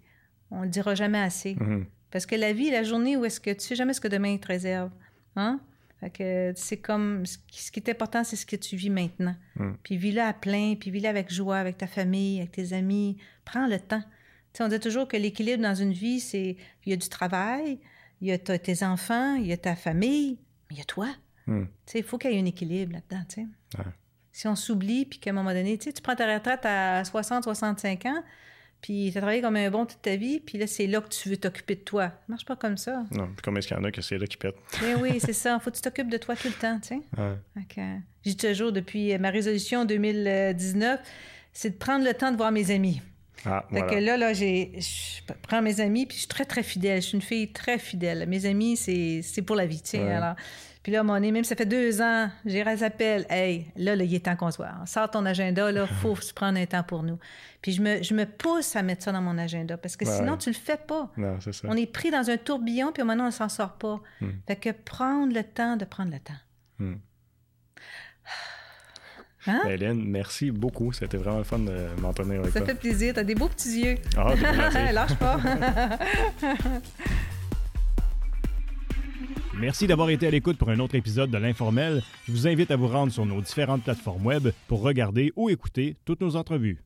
On le dira jamais assez. Mm-hmm. Parce que la vie, la journée où est-ce que tu sais jamais ce que demain te réserve. Hein? Fait que c'est comme. Ce qui est important, c'est ce que tu vis maintenant. Mm. Puis vis-le à plein, puis vis-le avec joie, avec ta famille, avec tes amis. Prends le temps. on dit toujours que l'équilibre dans une vie, c'est. Il y a du travail, il y a tes enfants, il y a ta famille, mais il y a toi. Hmm. Il faut qu'il y ait un équilibre là-dedans. Si on s'oublie, puis qu'à un moment donné, tu prends ta retraite à 60, 65 ans, puis tu as travaillé comme un bon toute ta vie, puis là, c'est là que tu veux t'occuper de toi. Ça marche pas comme ça. Non, puis combien est-ce qu'il y en a que c'est là qui pète? Eh oui, c'est ça. faut que tu t'occupes de toi tout le temps, tu sais. Ouais. J'ai toujours, depuis ma résolution 2019, c'est de prendre le temps de voir mes amis. Ah, fait que là, là, j'ai, je prends mes amis, puis je suis très, très fidèle. Je suis une fille très fidèle. Mes amis, c'est, c'est pour la vie, tu sais. Alors, puis là, mon même ça fait deux ans, j'ai les appels. Hey, là, là, il est temps qu'on se voit. Sors ton agenda, là, faut se prendre un temps pour nous. Puis je me, je me pousse à mettre ça dans mon agenda parce que sinon, tu le fais pas. Non, c'est ça. On est pris dans un tourbillon, puis maintenant, on s'en sort pas. Hmm. Fait que prendre le temps de prendre le temps. Hmm. Hein? Ben, Hélène, merci beaucoup. C'était vraiment le fun de m'entendre avec Ça fait plaisir. T'as des beaux petits yeux. Ah, Lâche pas. Merci d'avoir été à l'écoute pour un autre épisode de l'Informel. Je vous invite à vous rendre sur nos différentes plateformes web pour regarder ou écouter toutes nos entrevues.